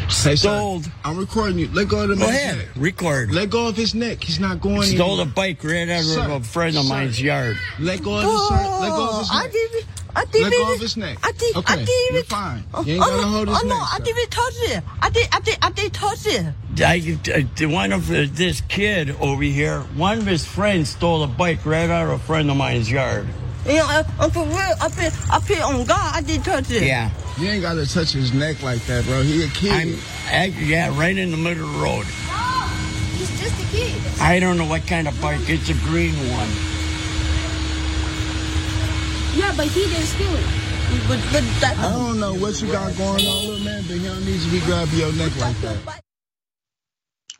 Say Sold. I'm recording you. Let go of the Go ahead. Neck. Record. Let go of his neck. He's not going Stole a bike right out sir, of a friend of sir. mine's yard. Let go of his, oh, Let go of his oh, neck. I did I did Let go of his neck. I did. Okay, I did you're fine. Oh, you ain't gotta oh, hold his oh, neck. Oh no, I didn't touch it. I did. I did. I did touch it. I, one of this kid over here, one of his friends stole a bike right out of a friend of mine's yard. Yeah, uh, I'm for real. I put, I put on God. I did touch it. Yeah. You ain't gotta touch his neck like that, bro. He a kid. I'm, I, yeah, right in the middle of the road. No, he's just a kid. I don't know what kind of bike. It's a green one. Yeah, but he didn't steal it. But, but that, I don't know what you got going on, little man, but he don't need to be grabbing your neck like that.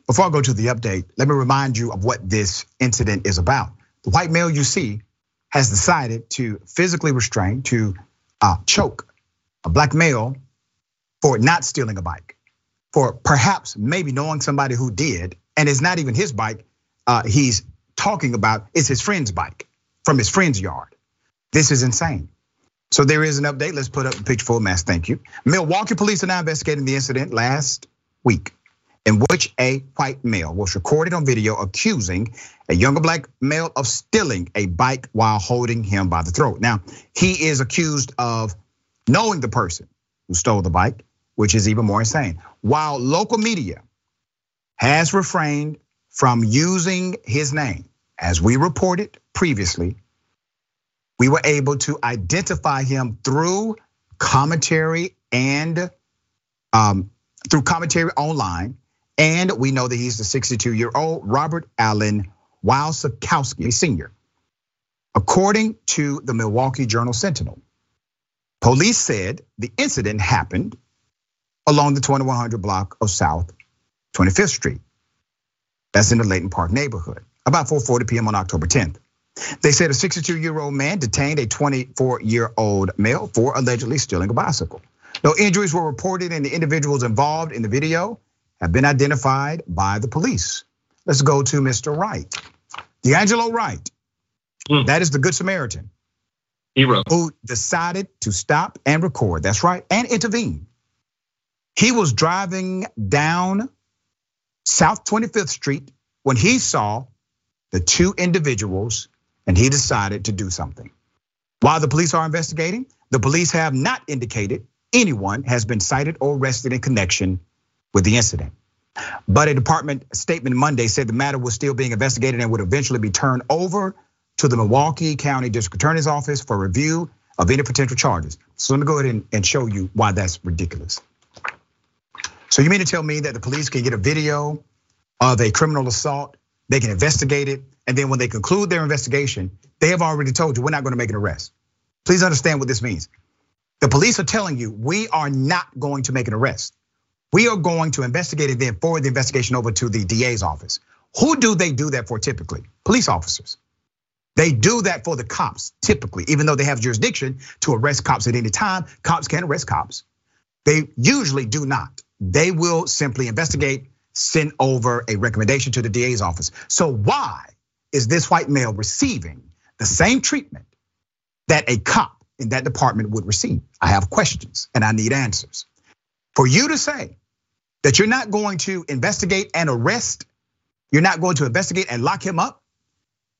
Before I go to the update, let me remind you of what this incident is about. The white male you see has decided to physically restrain, to uh, choke a black male for not stealing a bike, for perhaps maybe knowing somebody who did, and it's not even his bike. Uh, he's talking about it's his friend's bike from his friend's yard. This is insane. So there is an update. Let's put up the picture full mass. Thank you. Milwaukee police are now investigating the incident last week in which a white male was recorded on video accusing a younger black male of stealing a bike while holding him by the throat. Now, he is accused of knowing the person who stole the bike, which is even more insane. While local media has refrained from using his name, as we reported previously, we were able to identify him through commentary and um, through commentary online. And we know that he's the 62 year old Robert Allen Wysokowski Sr. According to the Milwaukee Journal Sentinel, police said the incident happened along the 2100 block of South 25th Street. That's in the Layton Park neighborhood, about 4:40 p.m. on October 10th. They said a 62 year old man detained a 24 year old male for allegedly stealing a bicycle. No injuries were reported, and the individuals involved in the video have been identified by the police. Let's go to Mr. Wright. D'Angelo Wright, mm. that is the Good Samaritan. Hero. Who decided to stop and record, that's right, and intervene. He was driving down South 25th Street when he saw the two individuals and he decided to do something. While the police are investigating, the police have not indicated anyone has been cited or arrested in connection with the incident. But a department statement Monday said the matter was still being investigated and would eventually be turned over to the Milwaukee County District Attorney's Office for review of any potential charges. So let me go ahead and show you why that's ridiculous. So you mean to tell me that the police can get a video of a criminal assault, they can investigate it, and then when they conclude their investigation, they have already told you we're not going to make an arrest. Please understand what this means. The police are telling you we are not going to make an arrest. We are going to investigate it then forward the investigation over to the DA's office. Who do they do that for typically? Police officers. They do that for the cops typically, even though they have jurisdiction to arrest cops at any time. Cops can arrest cops. They usually do not. They will simply investigate, send over a recommendation to the DA's office. So why is this white male receiving the same treatment that a cop in that department would receive? I have questions and I need answers. For you to say that you're not going to investigate and arrest, you're not going to investigate and lock him up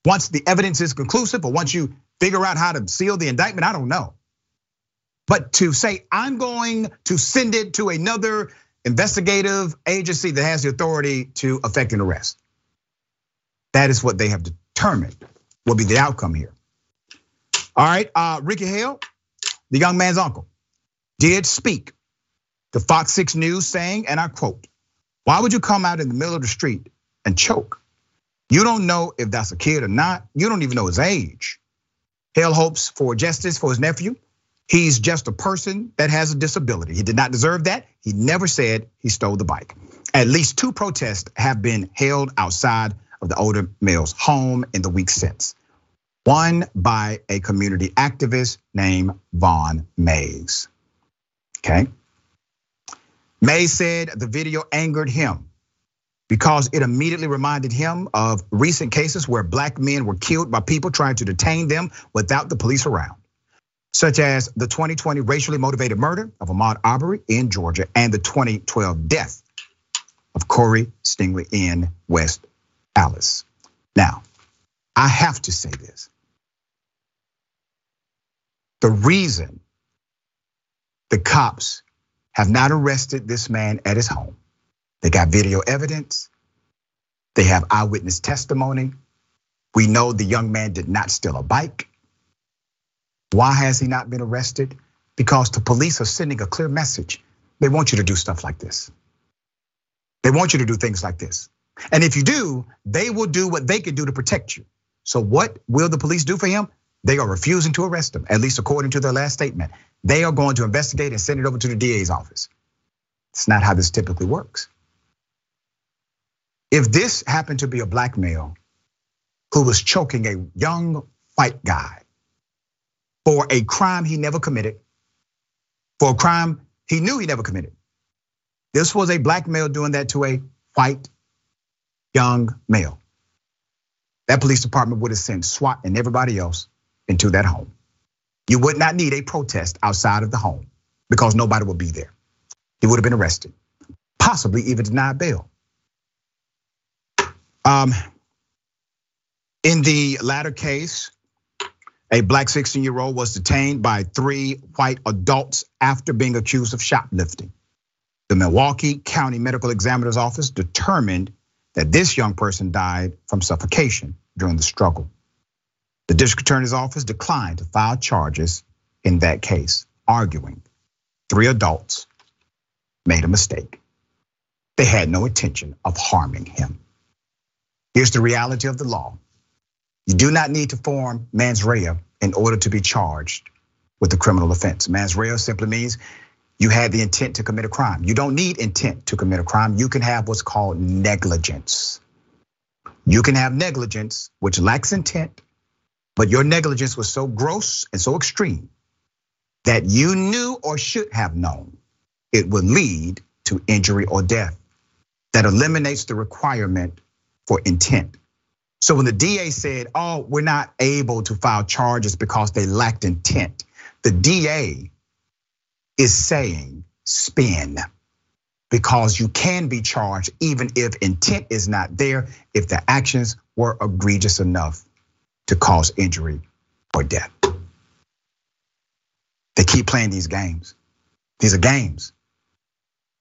once the evidence is conclusive or once you figure out how to seal the indictment, I don't know. But to say, I'm going to send it to another investigative agency that has the authority to effect an arrest. That is what they have determined will be the outcome here. All right, uh, Ricky Hale, the young man's uncle, did speak to Fox 6 News saying, and I quote, why would you come out in the middle of the street and choke? You don't know if that's a kid or not. You don't even know his age. Hale hopes for justice for his nephew. He's just a person that has a disability. He did not deserve that. He never said he stole the bike. At least two protests have been held outside of the older male's home in the weeks since. One by a community activist named Vaun Mayes. Okay. Mayes said the video angered him because it immediately reminded him of recent cases where black men were killed by people trying to detain them without the police around, such as the 2020 racially motivated murder of Ahmaud Arbery in Georgia and the 2012 death of Corey Stingley in West Allis. Now, I have to say this. The reason the cops have not arrested this man at his home, they got video evidence, they have eyewitness testimony. We know the young man did not steal a bike. Why has he not been arrested? Because the police are sending a clear message. They want you to do stuff like this. They want you to do things like this. And if you do, they will do what they can do to protect you. So what will the police do for him? They are refusing to arrest him, at least according to their last statement. They are going to investigate and send it over to the DA's office. It's not how this typically works. If this happened to be a black male who was choking a young white guy for a crime he never committed, for a crime he knew he never committed, this was a black male doing that to a white young male. That police department would have sent SWAT and everybody else into that home. You would not need a protest outside of the home because nobody would be there. He would have been arrested, possibly even denied bail. Um, in the latter case, a black 16 year old was detained by three white adults after being accused of shoplifting. The Milwaukee County Medical Examiner's Office determined that this young person died from suffocation during the struggle. The district attorney's office declined to file charges in that case, arguing three adults made a mistake. They had no intention of harming him. Here's the reality of the law you do not need to form mens rea in order to be charged with a criminal offense. Mens rea simply means you had the intent to commit a crime. You don't need intent to commit a crime. You can have what's called negligence. You can have negligence, which lacks intent, but your negligence was so gross and so extreme that you knew or should have known it would lead to injury or death. That eliminates the requirement for intent. So when the DA said, oh, we're not able to file charges because they lacked intent, the DA is saying spin because you can be charged even if intent is not there, if the actions were egregious enough to cause injury or death. They keep playing these games. These are games.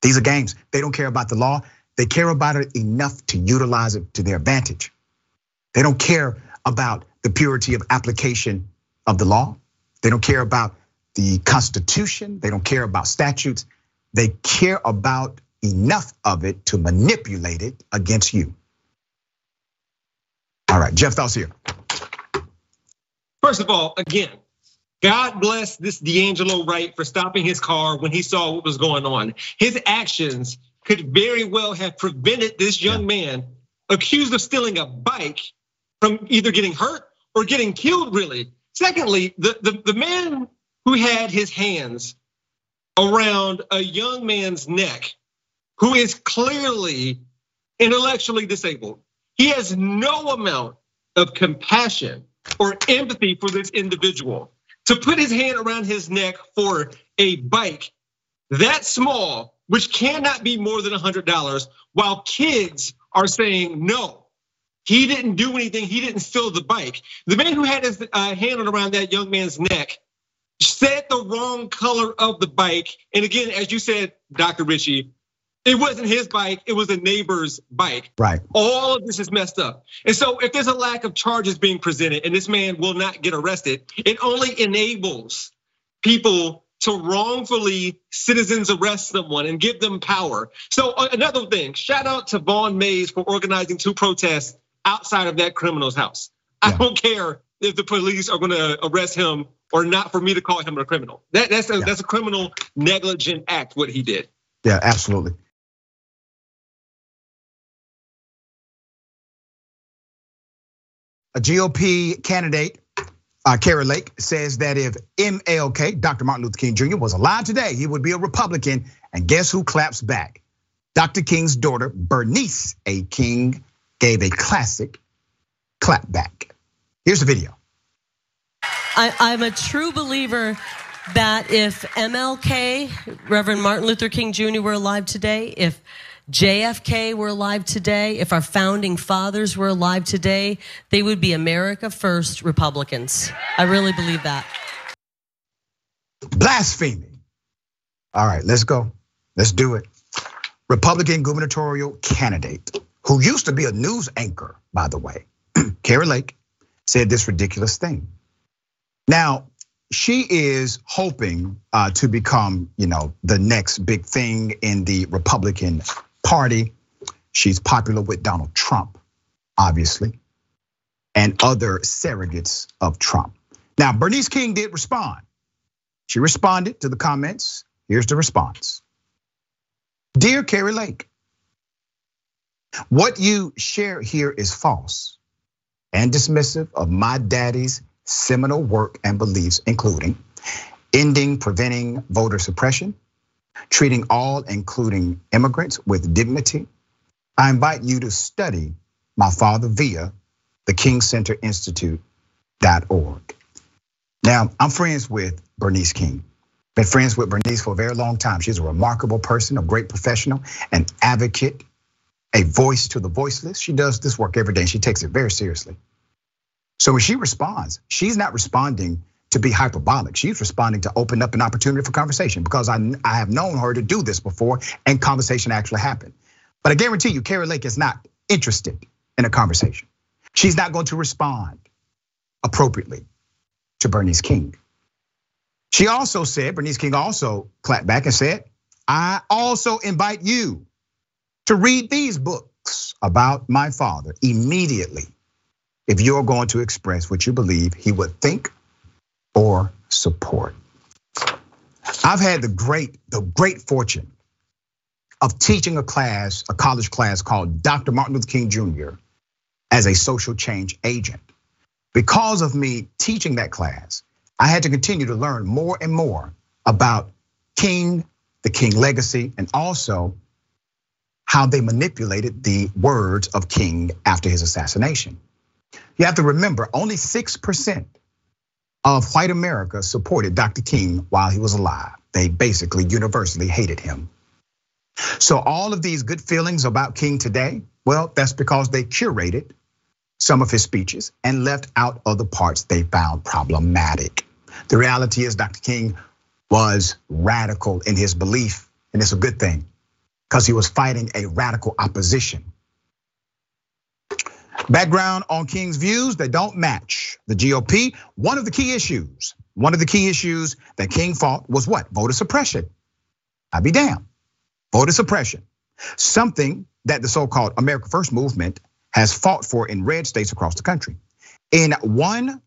These are games. They don't care about the law. They care about it enough to utilize it to their advantage. They don't care about the purity of application of the law. They don't care about the Constitution. They don't care about statutes. They care about enough of it to manipulate it against you. All right, Jeff thoughts here. First of all, again, God bless this D'Angelo Wright for stopping his car when he saw what was going on. His actions could very well have prevented this young man accused of stealing a bike from either getting hurt or getting killed, really. Secondly, the, the, the man who had his hands around a young man's neck who is clearly intellectually disabled, he has no amount of compassion or empathy for this individual to put his hand around his neck for a bike that small, which cannot be more than $100, while kids are saying no. He didn't do anything. He didn't steal the bike. The man who had his uh, hand around that young man's neck said the wrong color of the bike. And again, as you said, Dr. Richey, it wasn't his bike, it was a neighbor's bike. Right. All of this is messed up. And so if there's a lack of charges being presented and this man will not get arrested, it only enables people to wrongfully citizens arrest someone and give them power. So uh, another thing, shout out to Vaun Mayes for organizing two protests outside of that criminal's house. I don't care if the police are gonna arrest him or not for me to call him a criminal. That, that's a, yeah. that's a criminal negligent act, what he did. Yeah, absolutely. A GOP candidate, uh, Kari Lake, says that if MLK, Dr. Martin Luther King Jr., was alive today, he would be a Republican. And guess who claps back? Dr. King's daughter, Bernice A. King, gave a classic clap back. Here's the video. I, am a true believer that if MLK, Reverend Martin Luther King Jr., were alive today, if JFK were alive today, if our founding fathers were alive today, they would be America First Republicans. I really believe that. Blasphemy. All right, let's go. Let's do it. Republican gubernatorial candidate who used to be a news anchor, by the way, [CLEARS THROAT] Kari Lake, said this ridiculous thing. Now, she is hoping uh, to become, you know, the next big thing in the Republican Party. She's popular with Donald Trump, obviously, and other surrogates of Trump. Now, Bernice King did respond. She responded to the comments. Here's the response Dear Kari Lake, what you share here is false and dismissive of my daddy's seminal work and beliefs, including ending, preventing voter suppression, treating all, including immigrants, with dignity. I invite you to study my father via the King Center Institute.org. Now, I'm friends with Bernice King. Been friends with Bernice for a very long time. She's a remarkable person, a great professional, an advocate a voice to the voiceless. She does this work every day and she takes it very seriously. So when she responds, she's not responding to be hyperbolic. She's responding to open up an opportunity for conversation because I, I have known her to do this before and conversation actually happened. But I guarantee you, Kari Lake is not interested in a conversation. She's not going to respond appropriately to Bernice King. She also said, Bernice King also clapped back and said, I also invite you to read these books about my father immediately if you're going to express what you believe he would think or support. I've had the great, the great fortune of teaching a class, a college class called Dr. Martin Luther King Jr. as a social change agent. Because of me teaching that class, I had to continue to learn more and more about King, the King legacy, and also how they manipulated the words of King after his assassination. You have to remember, only 6% of white America supported Dr. King while he was alive. They basically universally hated him. So all of these good feelings about King today, well, that's because they curated some of his speeches and left out other parts they found problematic. The reality is Dr. King was radical in his belief, and it's a good thing because he was fighting a radical opposition. Background on King's views, they don't match the GOP. One of the key issues, one of the key issues that King fought was what? Voter suppression. I'd be damned. Voter suppression. Something that the so-called America First movement has fought for in red states across the country. In one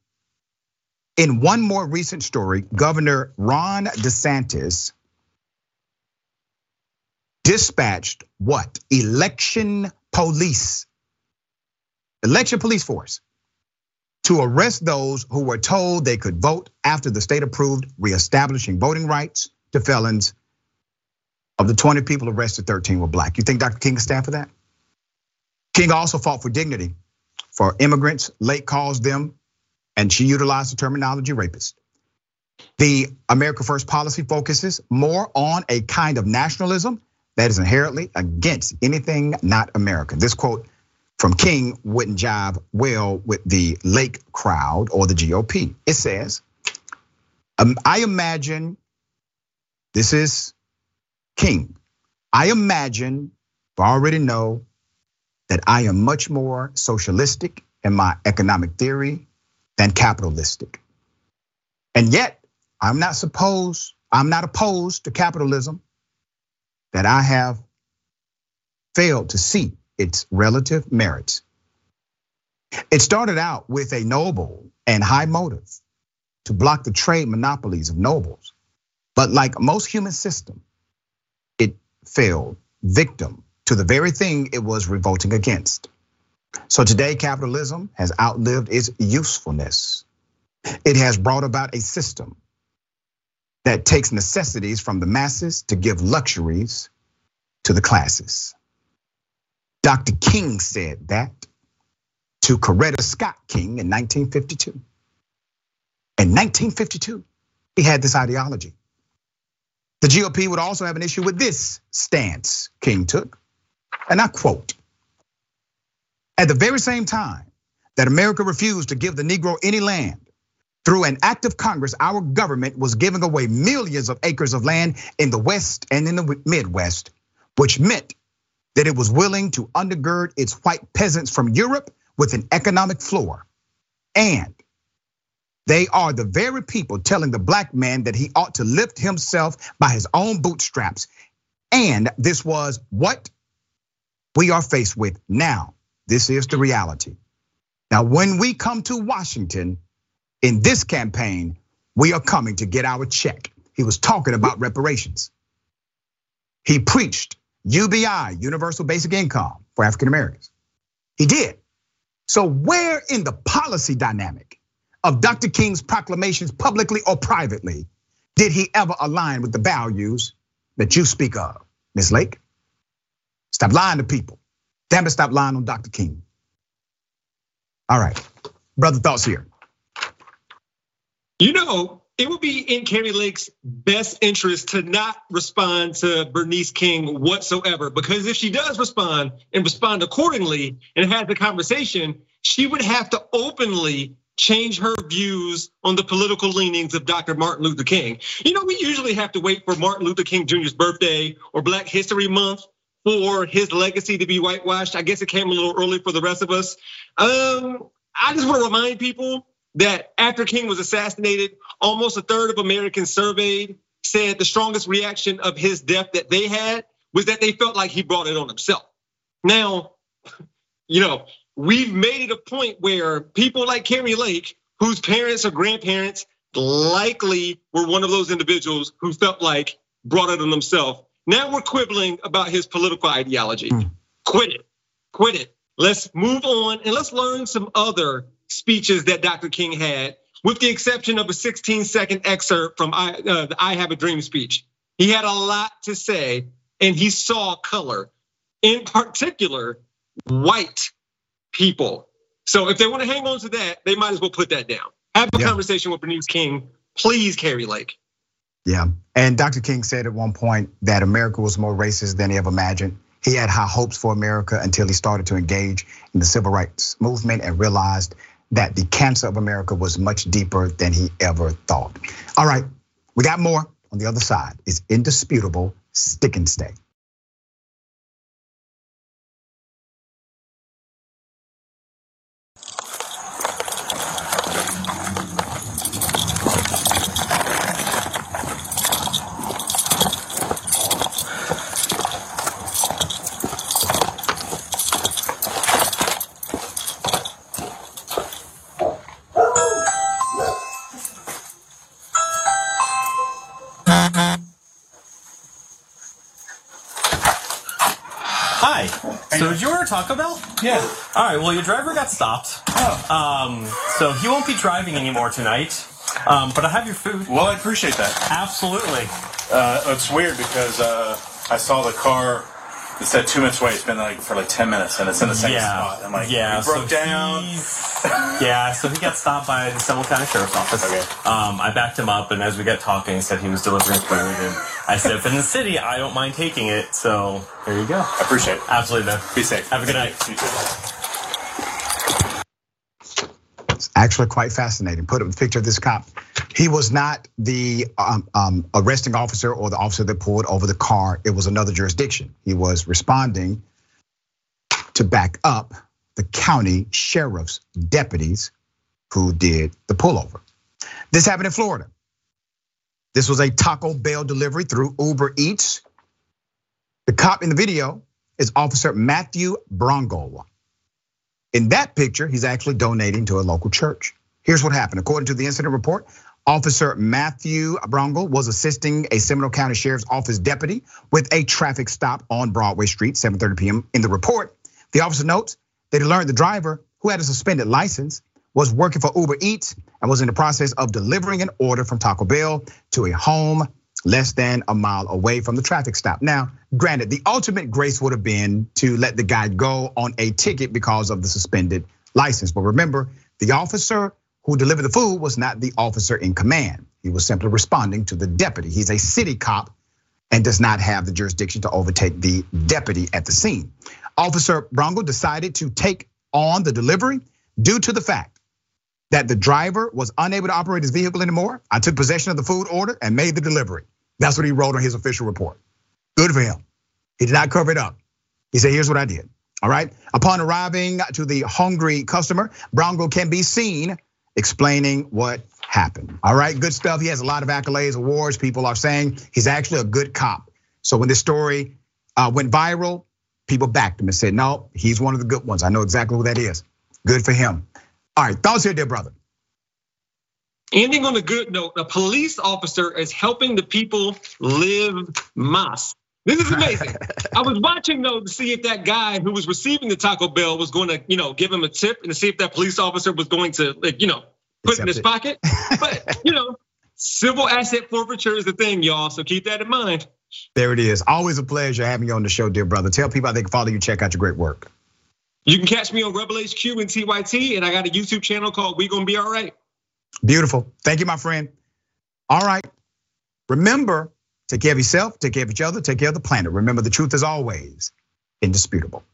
in one more recent story, Governor Ron DeSantis dispatched what? Election police election police force to arrest those who were told they could vote after the state approved reestablishing voting rights to felons. Of the 20 people arrested, 13 were black. You think Dr. King stand for that? King also fought for dignity for immigrants. Lake calls them, and she utilized the terminology rapist. The America First policy focuses more on a kind of nationalism that is inherently against anything not American. This quote from King wouldn't jive well with the Lake crowd or the GOP. It says, um, I imagine this is King. I imagine, I already know that I am much more socialistic in my economic theory than capitalistic. And yet, I'm not supposed, I'm not opposed to capitalism that I have failed to see its relative merits. It started out with a noble and high motive to block the trade monopolies of nobles. But like most human system, it fell victim to the very thing it was revolting against. So today, capitalism has outlived its usefulness. It has brought about a system that takes necessities from the masses to give luxuries to the classes. Dr. King said that to Coretta Scott King in 1952. In 1952, he had this ideology. The GOP would also have an issue with this stance King took. And I quote At the very same time that America refused to give the Negro any land, through an act of Congress, our government was giving away millions of acres of land in the West and in the Midwest, which meant that it was willing to undergird its white peasants from Europe with an economic floor. And they are the very people telling the black man that he ought to lift himself by his own bootstraps. And this was what we are faced with now. This is the reality. Now, when we come to Washington in this campaign, we are coming to get our check. He was talking about reparations. He preached UBI, universal basic income for African Americans. He did. So, where in the policy dynamic of Dr. King's proclamations, publicly or privately, did he ever align with the values that you speak of, Ms. Lake? Stop lying to people. Damn it, stop lying on Dr. King. All right, brother, thoughts here. You know, it would be in Kari Lake's best interest to not respond to Bernice King whatsoever. Because if she does respond and respond accordingly and have the conversation, she would have to openly change her views on the political leanings of Dr. Martin Luther King. You know, we usually have to wait for Martin Luther King Jr.'s birthday or Black History Month for his legacy to be whitewashed. I guess it came a little early for the rest of us. Um, I just want to remind people that after King was assassinated, almost a third of Americans surveyed said the strongest reaction of his death that they had was that they felt like he brought it on himself. Now, you know, we've made it a point where people like Kari Lake, whose parents or grandparents likely were one of those individuals who felt like brought it on themselves. Now we're quibbling about his political ideology. Mm. Quit it. Quit it. Let's move on and let's learn some other speeches that Dr. King had, with the exception of a 16 second excerpt from I, uh, the I Have a Dream speech. He had a lot to say and he saw color, in particular, white people. So if they want to hang on to that, they might as well put that down. Have a yeah. conversation with Bernice King, please, Kari Lake. Yeah, and Dr. King said at one point that America was more racist than he ever imagined. He had high hopes for America until he started to engage in the civil rights movement and realized that the cancer of America was much deeper than he ever thought. All right, we got more on the other side. It's indisputable stick and stay. Taco Bell? Yeah. All right. Well, your driver got stopped. Oh. Um, so he won't be driving anymore tonight. Um, but I have your food. Well, I appreciate that. Absolutely. Uh, it's weird because uh, I saw the car. It said two minutes away. It's been like for like ten minutes, and it's in the same yeah. spot. I'm like, yeah, he broke so down. yeah, so he got stopped by the Seminole County Sheriff's Office. Okay. Um, I backed him up, and as we got talking, he said he was delivering food, and I said, if in the city, I don't mind taking it. So there you go. I appreciate it. Absolutely, man. Be safe. Have a good night. You. It's actually quite fascinating. Put up a picture of this cop. He was not the um, um, arresting officer or the officer that pulled over the car. It was another jurisdiction. He was responding to back up the county sheriff's deputies who did the pullover. This happened in Florida. This was a Taco Bell delivery through Uber Eats. The cop in the video is Officer Matthew Brongo. In that picture, he's actually donating to a local church. Here's what happened. According to the incident report, Officer Matthew Brongo was assisting a Seminole County Sheriff's Office deputy with a traffic stop on Broadway Street, 7:30 p.m. In the report, the officer notes that he learned the driver, who had a suspended license, was working for Uber Eats and was in the process of delivering an order from Taco Bell to a home less than a mile away from the traffic stop. Now, granted, the ultimate grace would have been to let the guy go on a ticket because of the suspended license. But remember, the officer who delivered the food was not the officer in command. He was simply responding to the deputy. He's a city cop and does not have the jurisdiction to overtake the deputy at the scene. Officer Brongo decided to take on the delivery due to the fact that the driver was unable to operate his vehicle anymore. I took possession of the food order and made the delivery. That's what he wrote on his official report. Good for him. He did not cover it up. He said, here's what I did. All right. Upon arriving to the hungry customer, Brongo can be seen explaining what happened. All right. Good stuff. He has a lot of accolades, awards. People are saying he's actually a good cop. So when this story uh, went viral, people backed him and said, no, he's one of the good ones. I know exactly who that is. Good for him. All right, thoughts here, dear brother. Ending on a good note, a police officer is helping the people live mas. This is amazing. [LAUGHS] I was watching though to see if that guy who was receiving the Taco Bell was going to, you know, give him a tip and to see if that police officer was going to, like, you know, put Accept in his it. pocket. But you know, civil asset forfeiture is the thing, y'all. So keep that in mind. There it is. Always a pleasure having you on the show, dear brother. Tell people how they can follow you, check out your great work. You can catch me on Rebel HQ and TYT, and I got a YouTube channel called We Gonna Be All Right. Beautiful. Thank you, my friend. All right. Remember, take care of yourself, take care of each other, take care of the planet. Remember, the truth is always indisputable.